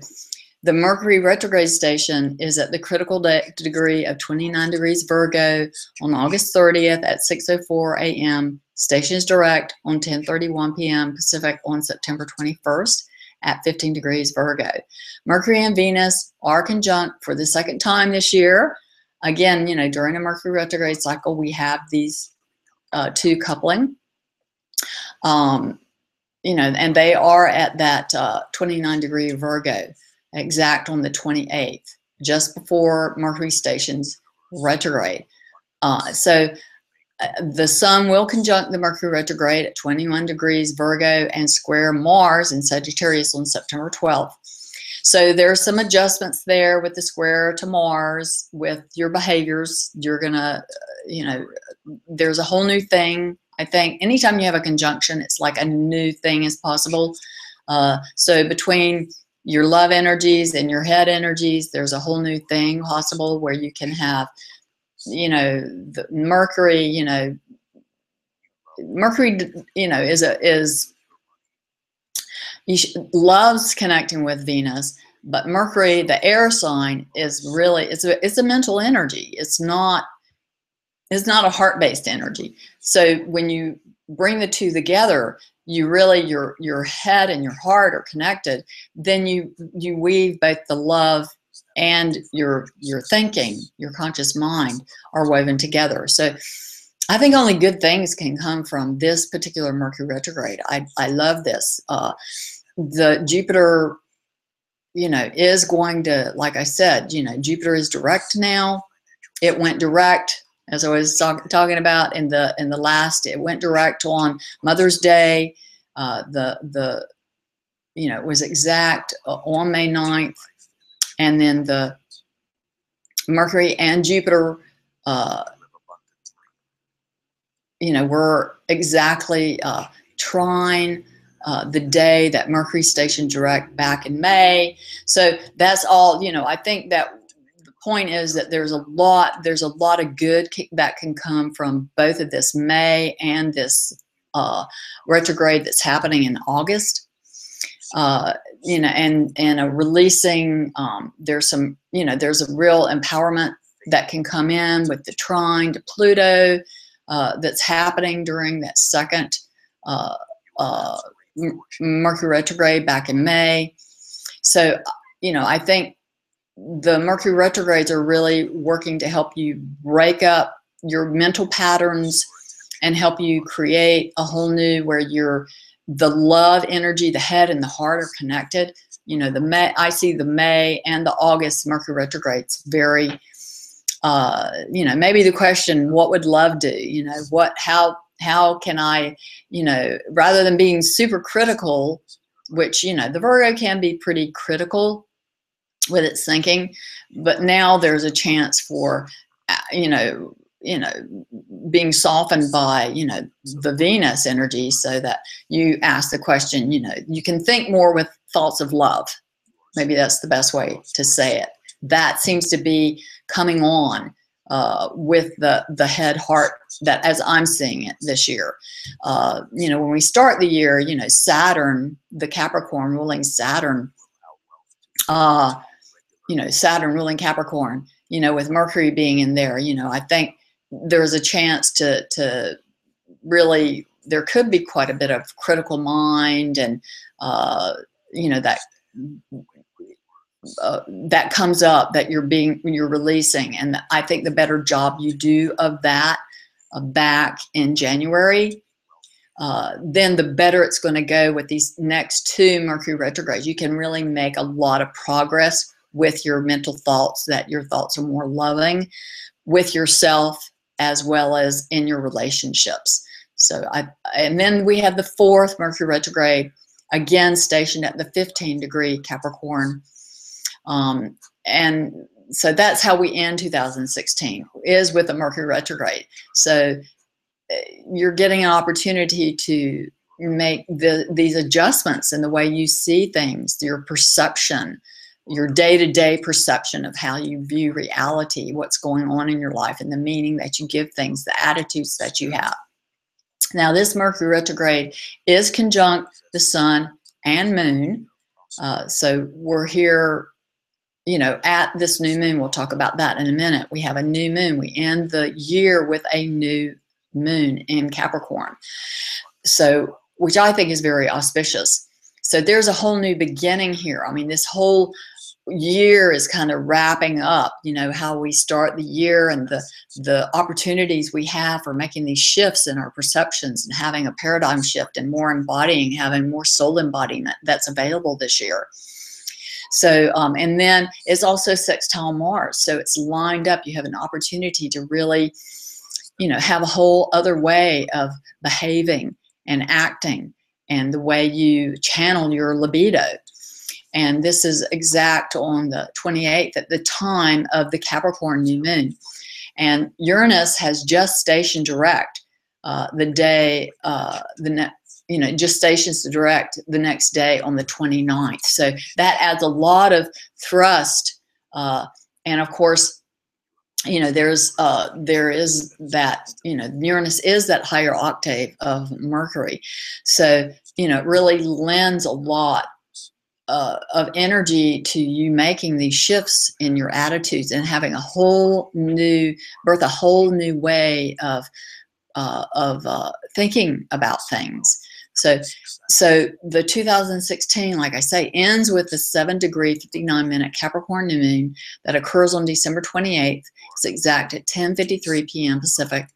the Mercury retrograde station is at the critical de degree of 29 degrees Virgo on August 30th at 6.04 a.m. Stations direct on 10.31 p.m. Pacific on September 21st at 15 degrees Virgo. Mercury and Venus are conjunct for the second time this year. Again, you know, during a Mercury retrograde cycle, we have these uh, two coupling. Um, you know, and they are at that uh, 29 degree Virgo, exact on the 28th, just before Mercury stations retrograde. Uh, so uh, the sun will conjunct the Mercury retrograde at 21 degrees Virgo and square Mars in Sagittarius on September 12th. So there are some adjustments there with the square to Mars with your behaviors. You're going to, uh, you know, there's a whole new thing. I think anytime you have a conjunction, it's like a new thing is possible. Uh, so between your love energies and your head energies, there's a whole new thing possible where you can have you know, the Mercury, you know, Mercury, you know, is a is loves connecting with Venus, but Mercury, the air sign, is really it's a it's a mental energy. It's not it's not a heart based energy. So when you bring the two together, you really your your head and your heart are connected then you you weave both the love and your your thinking your conscious mind are woven together. So i think only good things can come from this particular mercury retrograde. I i love this. Uh the jupiter you know is going to like i said you know jupiter is direct now. It went direct as I was talk, talking about in the in the last, it went direct on Mother's Day. Uh, the the you know it was exact uh, on May 9th, and then the Mercury and Jupiter, uh, you know, were exactly uh, trine. Uh, the day that Mercury stationed direct back in May. So that's all, you know, I think that point is that there's a lot there's a lot of good that can come from both of this May and this uh, retrograde that's happening in August. Uh, you know, and and a releasing. Um, there's some you know there's a real empowerment that can come in with the trine to Pluto uh, that's happening during that second uh, uh, Mercury retrograde back in May. So you know, I think the Mercury retrogrades are really working to help you break up your mental patterns and help you create a whole new where you're the love energy, the head and the heart are connected. You know, the May, I see the May and the August Mercury retrogrades very, uh, you know, maybe the question, what would love do? You know, what, how, how can I, you know, rather than being super critical, which, you know, the Virgo can be pretty critical with its thinking but now there's a chance for uh, you know you know being softened by you know the venus energy so that you ask the question you know you can think more with thoughts of love maybe that's the best way to say it that seems to be coming on uh, with the the head heart that as I'm seeing it this year. Uh, you know, when we start the year, you know, Saturn, the Capricorn ruling Saturn, uh, you know, Saturn ruling Capricorn, you know, with Mercury being in there, you know, I think there's a chance to to really there could be quite a bit of critical mind and uh, you know that uh, that comes up that you're being when you're releasing and I think the better job you do of that uh, back in January uh, then the better it's going to go with these next two Mercury retrogrades. You can really make a lot of progress with your mental thoughts, that your thoughts are more loving with yourself as well as in your relationships. So I, and then we have the fourth Mercury retrograde, again stationed at the 15 degree Capricorn. Um, and so that's how we end 2016 is with a Mercury retrograde. So eh, you're getting an opportunity to make the, these adjustments in the way you see things, your perception, your day-to-day perception of how you view reality what's going on in your life and the meaning that you give things the attitudes that you have. Now this mercury retrograde is conjunct the sun and moon. Uh, so we're here you know at this new moon. We'll talk about that in a minute. We have a new moon. We end the year with a new moon in capricorn. So which i think is very auspicious. So there's a whole new beginning here. I mean this whole year is kind of wrapping up you know how we start the year and the the opportunities we have for making these shifts in our perceptions and having a paradigm shift and more embodying having more soul embodiment that's available this year. So um, and then it's also sextile mars so it's lined up. You have an opportunity to really you know have a whole other way of behaving and acting and the way you channel your libido and this is exact on the 28th at the time of the Capricorn new moon. And Uranus has just stationed direct uh, the day, uh, the next, you know, just stations direct the next day on the 29th. So that adds a lot of thrust. Uh, and of course, you know, there's uh, there is that you know Uranus is that higher octave of Mercury, so you know it really lends a lot uh, of energy to you making these shifts in your attitudes and having a whole new birth a whole new way of uh, of uh, thinking about things So, so the 2016, like I say, ends with the 7 degree 59 minute Capricorn new moon that occurs on December 28th. It's exact at 10:53 p.m. Pacific.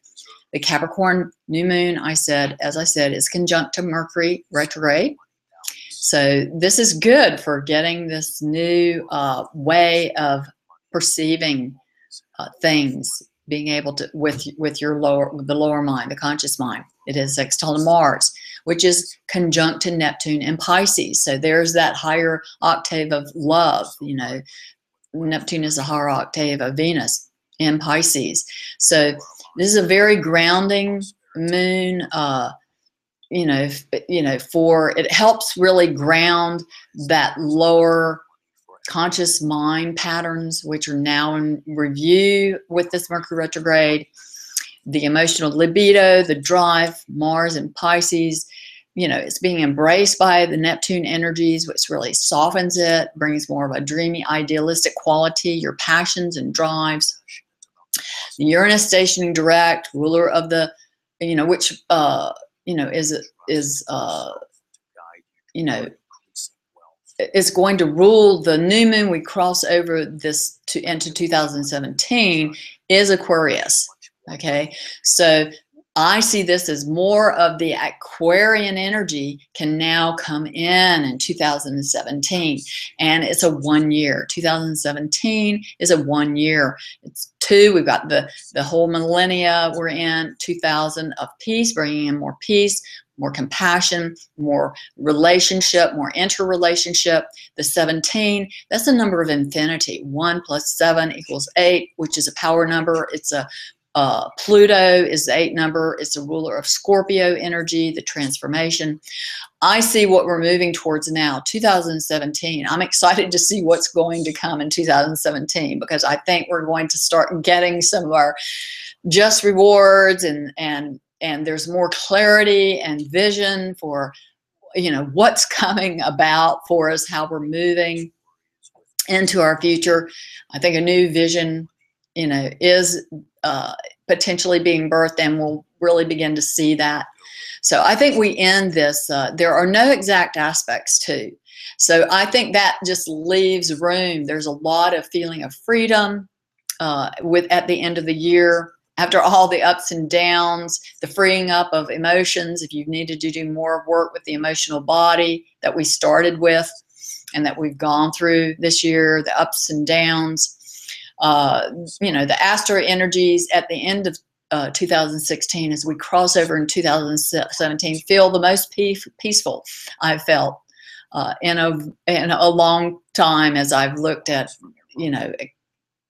The Capricorn new moon, I said, as I said, is conjunct to Mercury retrograde. So this is good for getting this new uh, way of perceiving uh, things, being able to with with your lower with the lower mind, the conscious mind. It is sextile to Mars, which is conjunct to Neptune and Pisces. So there's that higher octave of love. You know, Neptune is a higher octave of Venus in Pisces. So this is a very grounding moon. Uh, you know, you know, for it helps really ground that lower conscious mind patterns, which are now in review with this Mercury retrograde, the emotional libido, the drive, Mars and Pisces, you know, it's being embraced by the Neptune energies, which really softens it, brings more of a dreamy, idealistic quality, your passions and drives. The Uranus stationing direct, ruler of the, you know, which, uh, you know, is, is, uh, you know, is going to rule the new moon we cross over this to into 2017 is Aquarius. Okay, so I see this as more of the Aquarian energy can now come in in 2017. And it's a one year. 2017 is a one year. It's two. We've got the, the whole millennia we're in, 2000 of peace, bringing in more peace, more compassion, more relationship, more interrelationship. The 17, that's a number of infinity. One plus seven equals eight, which is a power number. It's a uh, Pluto is the eight number. It's a ruler of Scorpio energy, the transformation. I see what we're moving towards now, 2017. I'm excited to see what's going to come in 2017 because I think we're going to start getting some of our just rewards and and and there's more clarity and vision for you know what's coming about for us, how we're moving into our future. I think a new vision, you know, is uh, potentially being birthed and we'll really begin to see that. So I think we end this, uh, there are no exact aspects too. So I think that just leaves room. There's a lot of feeling of freedom uh, with at the end of the year, after all the ups and downs, the freeing up of emotions, if you've needed to do more work with the emotional body that we started with and that we've gone through this year, the ups and downs, uh, you know, the Astro energies at the end of uh, 2016 as we cross over in 2017 feel the most peace, peaceful I've felt uh, in a in a long time as I've looked at you know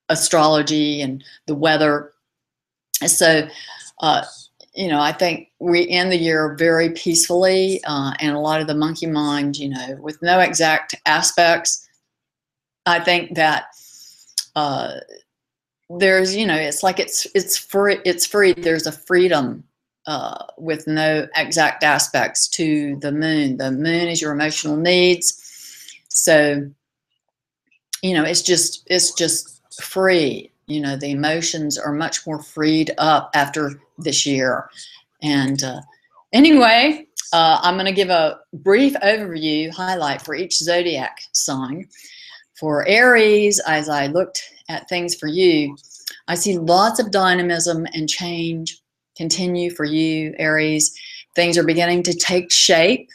astrology and the weather. So, uh, you know, I think we end the year very peacefully, uh, and a lot of the monkey mind, you know, with no exact aspects. I think that uh, there's you know it's like it's it's free it's free. There's a freedom uh, with no exact aspects to the moon. The moon is your emotional needs. So you know it's just it's just free. You know the emotions are much more freed up after this year. And uh, anyway uh, i'm going to give a brief overview highlight for each zodiac sign for Aries, as I looked at things for you, I see lots of dynamism and change continue for you, Aries. Things are beginning to take shape.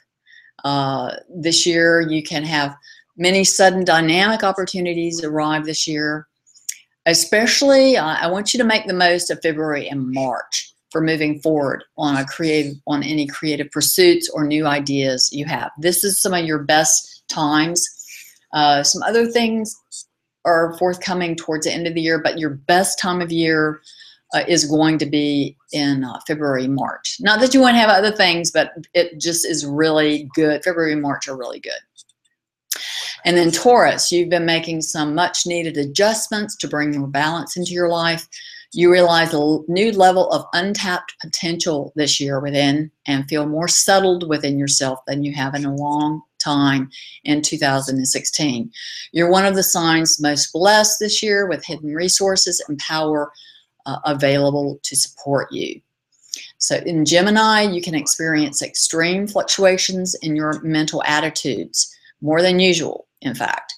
Uh, this year, you can have many sudden dynamic opportunities arrive this year. Especially, uh, I want you to make the most of February and March for moving forward on a creative, on any creative pursuits or new ideas you have. This is some of your best times uh, some other things are forthcoming towards the end of the year, but your best time of year uh, is going to be in uh, February, March. Not that you won't have other things, but it just is really good. February March are really good. And then Taurus, you've been making some much needed adjustments to bring more balance into your life. You realize a new level of untapped potential this year within and feel more settled within yourself than you have in a long time in 2016. You're one of the signs most blessed this year with hidden resources and power uh, available to support you. So in Gemini, you can experience extreme fluctuations in your mental attitudes, more than usual, in fact.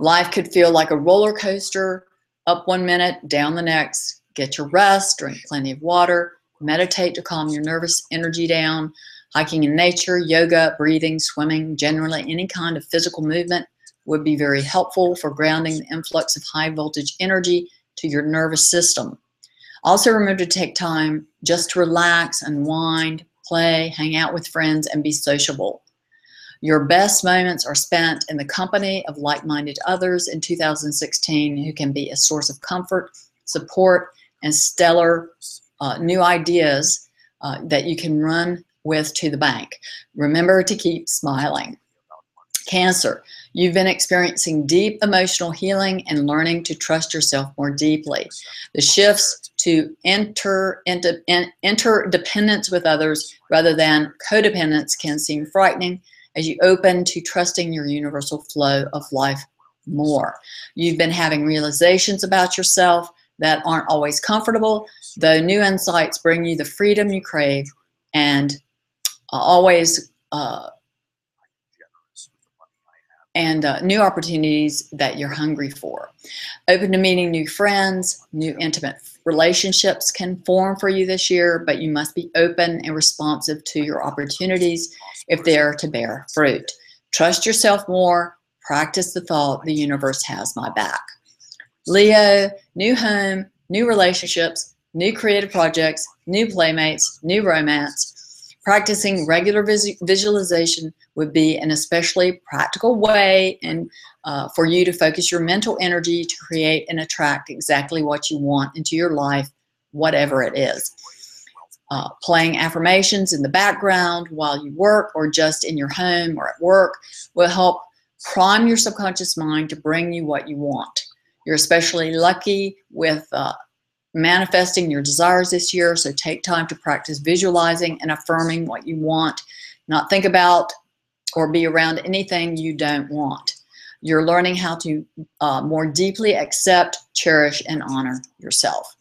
Life could feel like a roller coaster, up one minute, down the next. Get your rest, drink plenty of water, meditate to calm your nervous energy down, hiking in nature, yoga, breathing, swimming, generally any kind of physical movement would be very helpful for grounding the influx of high voltage energy to your nervous system. Also remember to take time just to relax, unwind, play, hang out with friends, and be sociable. Your best moments are spent in the company of like-minded others in 2016 who can be a source of comfort, support, and stellar uh, new ideas uh, that you can run with to the bank. Remember to keep smiling. Cancer, you've been experiencing deep emotional healing and learning to trust yourself more deeply. The shifts to enter into interdependence with others rather than codependence can seem frightening as you open to trusting your universal flow of life more. You've been having realizations about yourself that aren't always comfortable, though new insights bring you the freedom you crave and always uh, and uh, new opportunities that you're hungry for. Open to meeting new friends, new intimate relationships can form for you this year, but you must be open and responsive to your opportunities if they are to bear fruit. Trust yourself more, practice the thought, the universe has my back. Leo, new home, new relationships, new creative projects, new playmates, new romance, Practicing regular vis visualization would be an especially practical way and uh, for you to focus your mental energy to create and attract exactly what you want into your life, whatever it is. Uh, playing affirmations in the background while you work or just in your home or at work will help prime your subconscious mind to bring you what you want. You're especially lucky with uh, manifesting your desires this year. So take time to practice visualizing and affirming what you want. Not think about or be around anything you don't want. You're learning how to uh, more deeply accept, cherish, and honor yourself.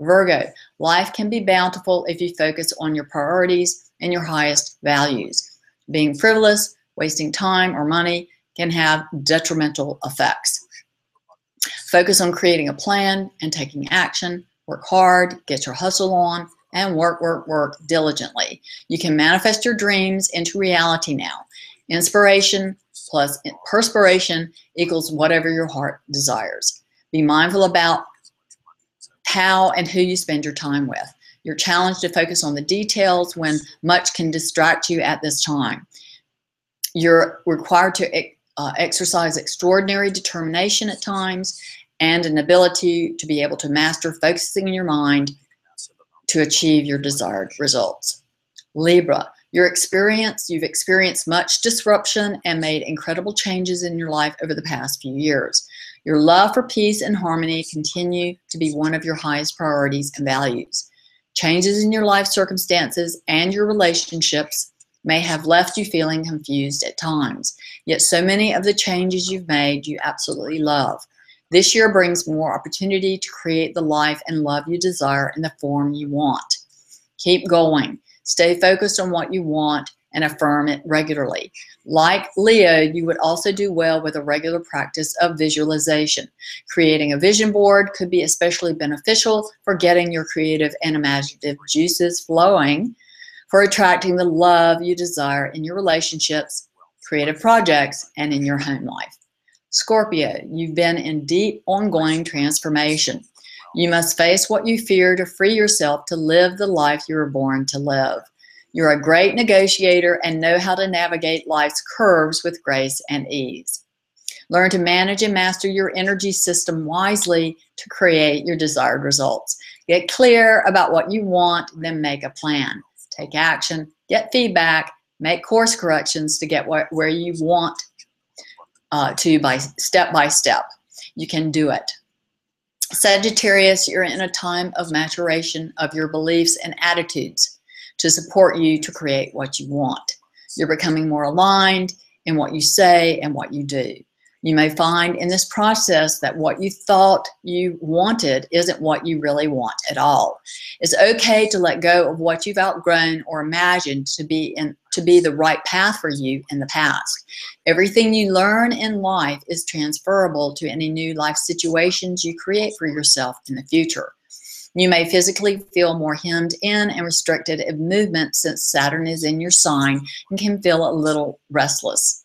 Virgo, life can be bountiful if you focus on your priorities and your highest values. Being frivolous, wasting time or money can have detrimental effects. Focus on creating a plan and taking action Work hard, get your hustle on, and work, work, work diligently. You can manifest your dreams into reality now. Inspiration plus perspiration equals whatever your heart desires. Be mindful about how and who you spend your time with. You're challenged to focus on the details when much can distract you at this time. You're required to uh, exercise extraordinary determination at times and an ability to be able to master focusing in your mind to achieve your desired results. Libra, your experience, you've experienced much disruption and made incredible changes in your life over the past few years. Your love for peace and harmony continue to be one of your highest priorities and values. Changes in your life circumstances and your relationships may have left you feeling confused at times, yet so many of the changes you've made you absolutely love. This year brings more opportunity to create the life and love you desire in the form you want. Keep going. Stay focused on what you want and affirm it regularly. Like Leo, you would also do well with a regular practice of visualization. Creating a vision board could be especially beneficial for getting your creative and imaginative juices flowing, for attracting the love you desire in your relationships, creative projects, and in your home life. Scorpio, you've been in deep, ongoing transformation. You must face what you fear to free yourself to live the life you were born to live. You're a great negotiator and know how to navigate life's curves with grace and ease. Learn to manage and master your energy system wisely to create your desired results. Get clear about what you want, then make a plan. Take action, get feedback, make course corrections to get where you want uh, to you by step by step. You can do it. Sagittarius, you're in a time of maturation of your beliefs and attitudes to support you to create what you want. You're becoming more aligned in what you say and what you do. You may find in this process that what you thought you wanted isn't what you really want at all. It's okay to let go of what you've outgrown or imagined to be in to be the right path for you in the past. Everything you learn in life is transferable to any new life situations you create for yourself in the future. You may physically feel more hemmed in and restricted in movement since Saturn is in your sign and can feel a little restless.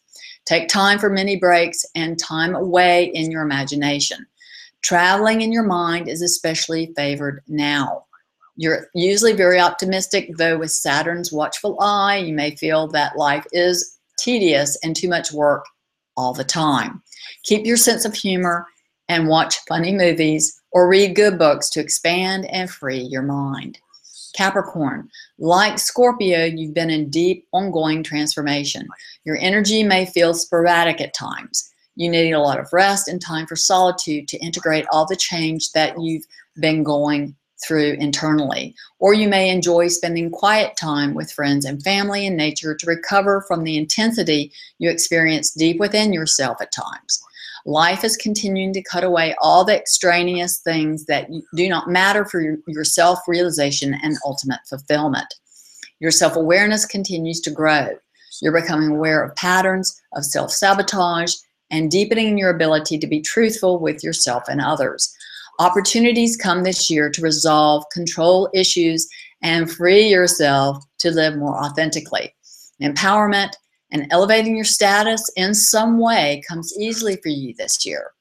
Take time for many breaks and time away in your imagination. Traveling in your mind is especially favored now. You're usually very optimistic, though with Saturn's watchful eye, you may feel that life is tedious and too much work all the time. Keep your sense of humor and watch funny movies or read good books to expand and free your mind. Capricorn, like Scorpio, you've been in deep, ongoing transformation. Your energy may feel sporadic at times. You need a lot of rest and time for solitude to integrate all the change that you've been going through internally. Or you may enjoy spending quiet time with friends and family and nature to recover from the intensity you experience deep within yourself at times. Life is continuing to cut away all the extraneous things that do not matter for your self realization and ultimate fulfillment. Your self awareness continues to grow. You're becoming aware of patterns of self sabotage and deepening your ability to be truthful with yourself and others. Opportunities come this year to resolve control issues and free yourself to live more authentically. Empowerment and elevating your status in some way comes easily for you this year.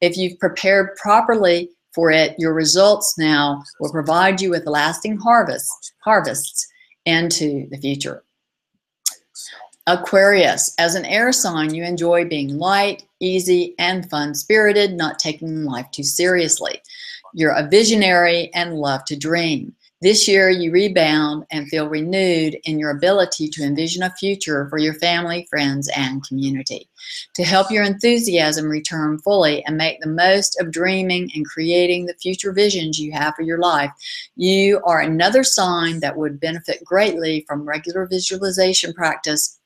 If you've prepared properly for it, your results now will provide you with lasting harvests, harvests into the future. Aquarius, as an air sign, you enjoy being light, easy, and fun spirited, not taking life too seriously. You're a visionary and love to dream. This year, you rebound and feel renewed in your ability to envision a future for your family, friends, and community. To help your enthusiasm return fully and make the most of dreaming and creating the future visions you have for your life, you are another sign that would benefit greatly from regular visualization practice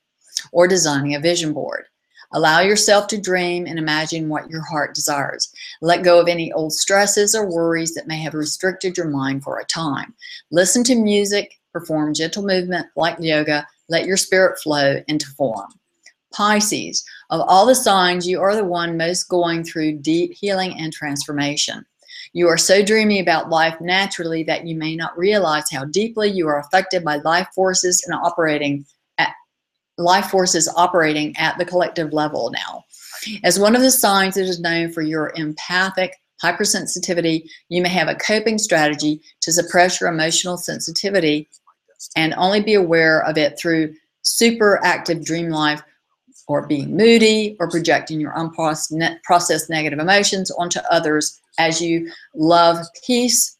or designing a vision board. Allow yourself to dream and imagine what your heart desires. Let go of any old stresses or worries that may have restricted your mind for a time. Listen to music, perform gentle movement like yoga, let your spirit flow into form. Pisces, of all the signs, you are the one most going through deep healing and transformation. You are so dreamy about life naturally that you may not realize how deeply you are affected by life forces and operating life force is operating at the collective level now. As one of the signs that is known for your empathic hypersensitivity, you may have a coping strategy to suppress your emotional sensitivity and only be aware of it through super active dream life or being moody or projecting your unprocessed negative emotions onto others as you love peace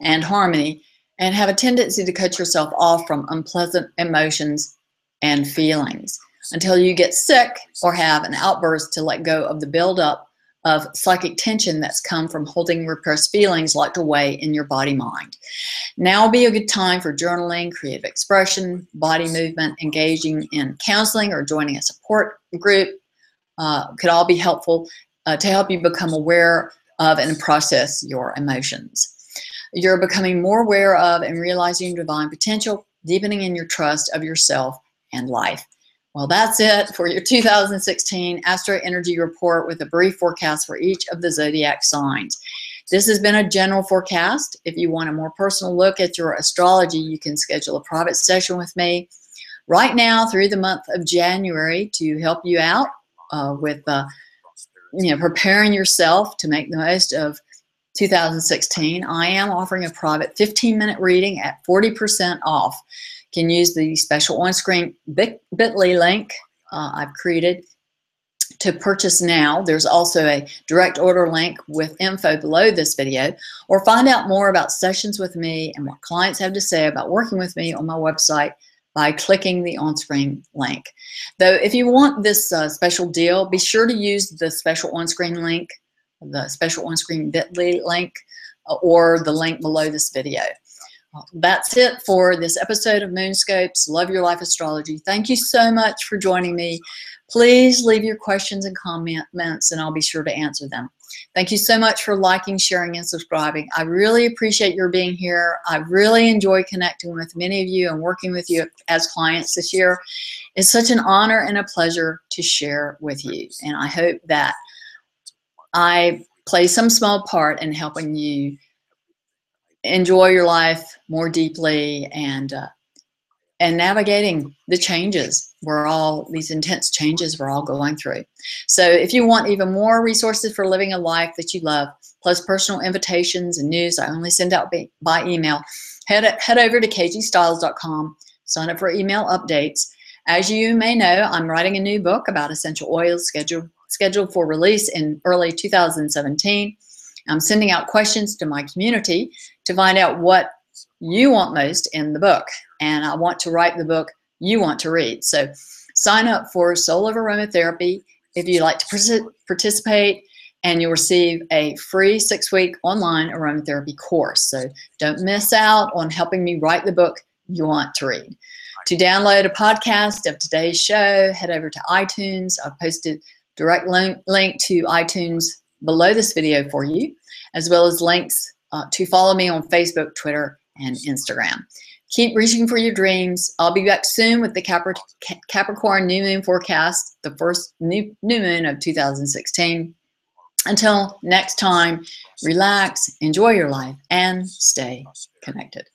and harmony and have a tendency to cut yourself off from unpleasant emotions and feelings until you get sick or have an outburst to let go of the buildup of psychic tension that's come from holding repressed feelings locked away in your body mind. Now will be a good time for journaling, creative expression, body movement, engaging in counseling, or joining a support group. Uh, could all be helpful uh, to help you become aware of and process your emotions. You're becoming more aware of and realizing your divine potential, deepening in your trust of yourself and life. Well, that's it for your 2016 Astro Energy Report with a brief forecast for each of the zodiac signs. This has been a general forecast. If you want a more personal look at your astrology, you can schedule a private session with me right now through the month of January to help you out uh, with uh, you know preparing yourself to make the most of 2016. I am offering a private 15 minute reading at 40% off can use the special on-screen bit.ly link uh, I've created to purchase now. There's also a direct order link with info below this video or find out more about sessions with me and what clients have to say about working with me on my website by clicking the on-screen link. Though if you want this uh, special deal, be sure to use the special on-screen link, the special on-screen bit.ly link, uh, or the link below this video. That's it for this episode of Moonscopes Love Your Life Astrology. Thank you so much for joining me. Please leave your questions and comments, and I'll be sure to answer them. Thank you so much for liking, sharing, and subscribing. I really appreciate your being here. I really enjoy connecting with many of you and working with you as clients this year. It's such an honor and a pleasure to share with you. And I hope that I play some small part in helping you enjoy your life more deeply and uh, and navigating the changes we're all these intense changes we're all going through. So if you want even more resources for living a life that you love plus personal invitations and news i only send out by email head, head over to kgstiles.com sign up for email updates. As you may know i'm writing a new book about essential oils scheduled scheduled for release in early 2017 i'm sending out questions to my community to find out what you want most in the book. And I want to write the book you want to read. So sign up for Soul of Aromatherapy if you'd like to participate and you'll receive a free six-week online aromatherapy course. So don't miss out on helping me write the book you want to read. To download a podcast of today's show, head over to iTunes. I've posted direct link, link to iTunes below this video for you, as well as links uh, to follow me on Facebook, Twitter, and Instagram. Keep reaching for your dreams. I'll be back soon with the Capricorn new moon forecast, the first new, new moon of 2016. Until next time, relax, enjoy your life, and stay connected.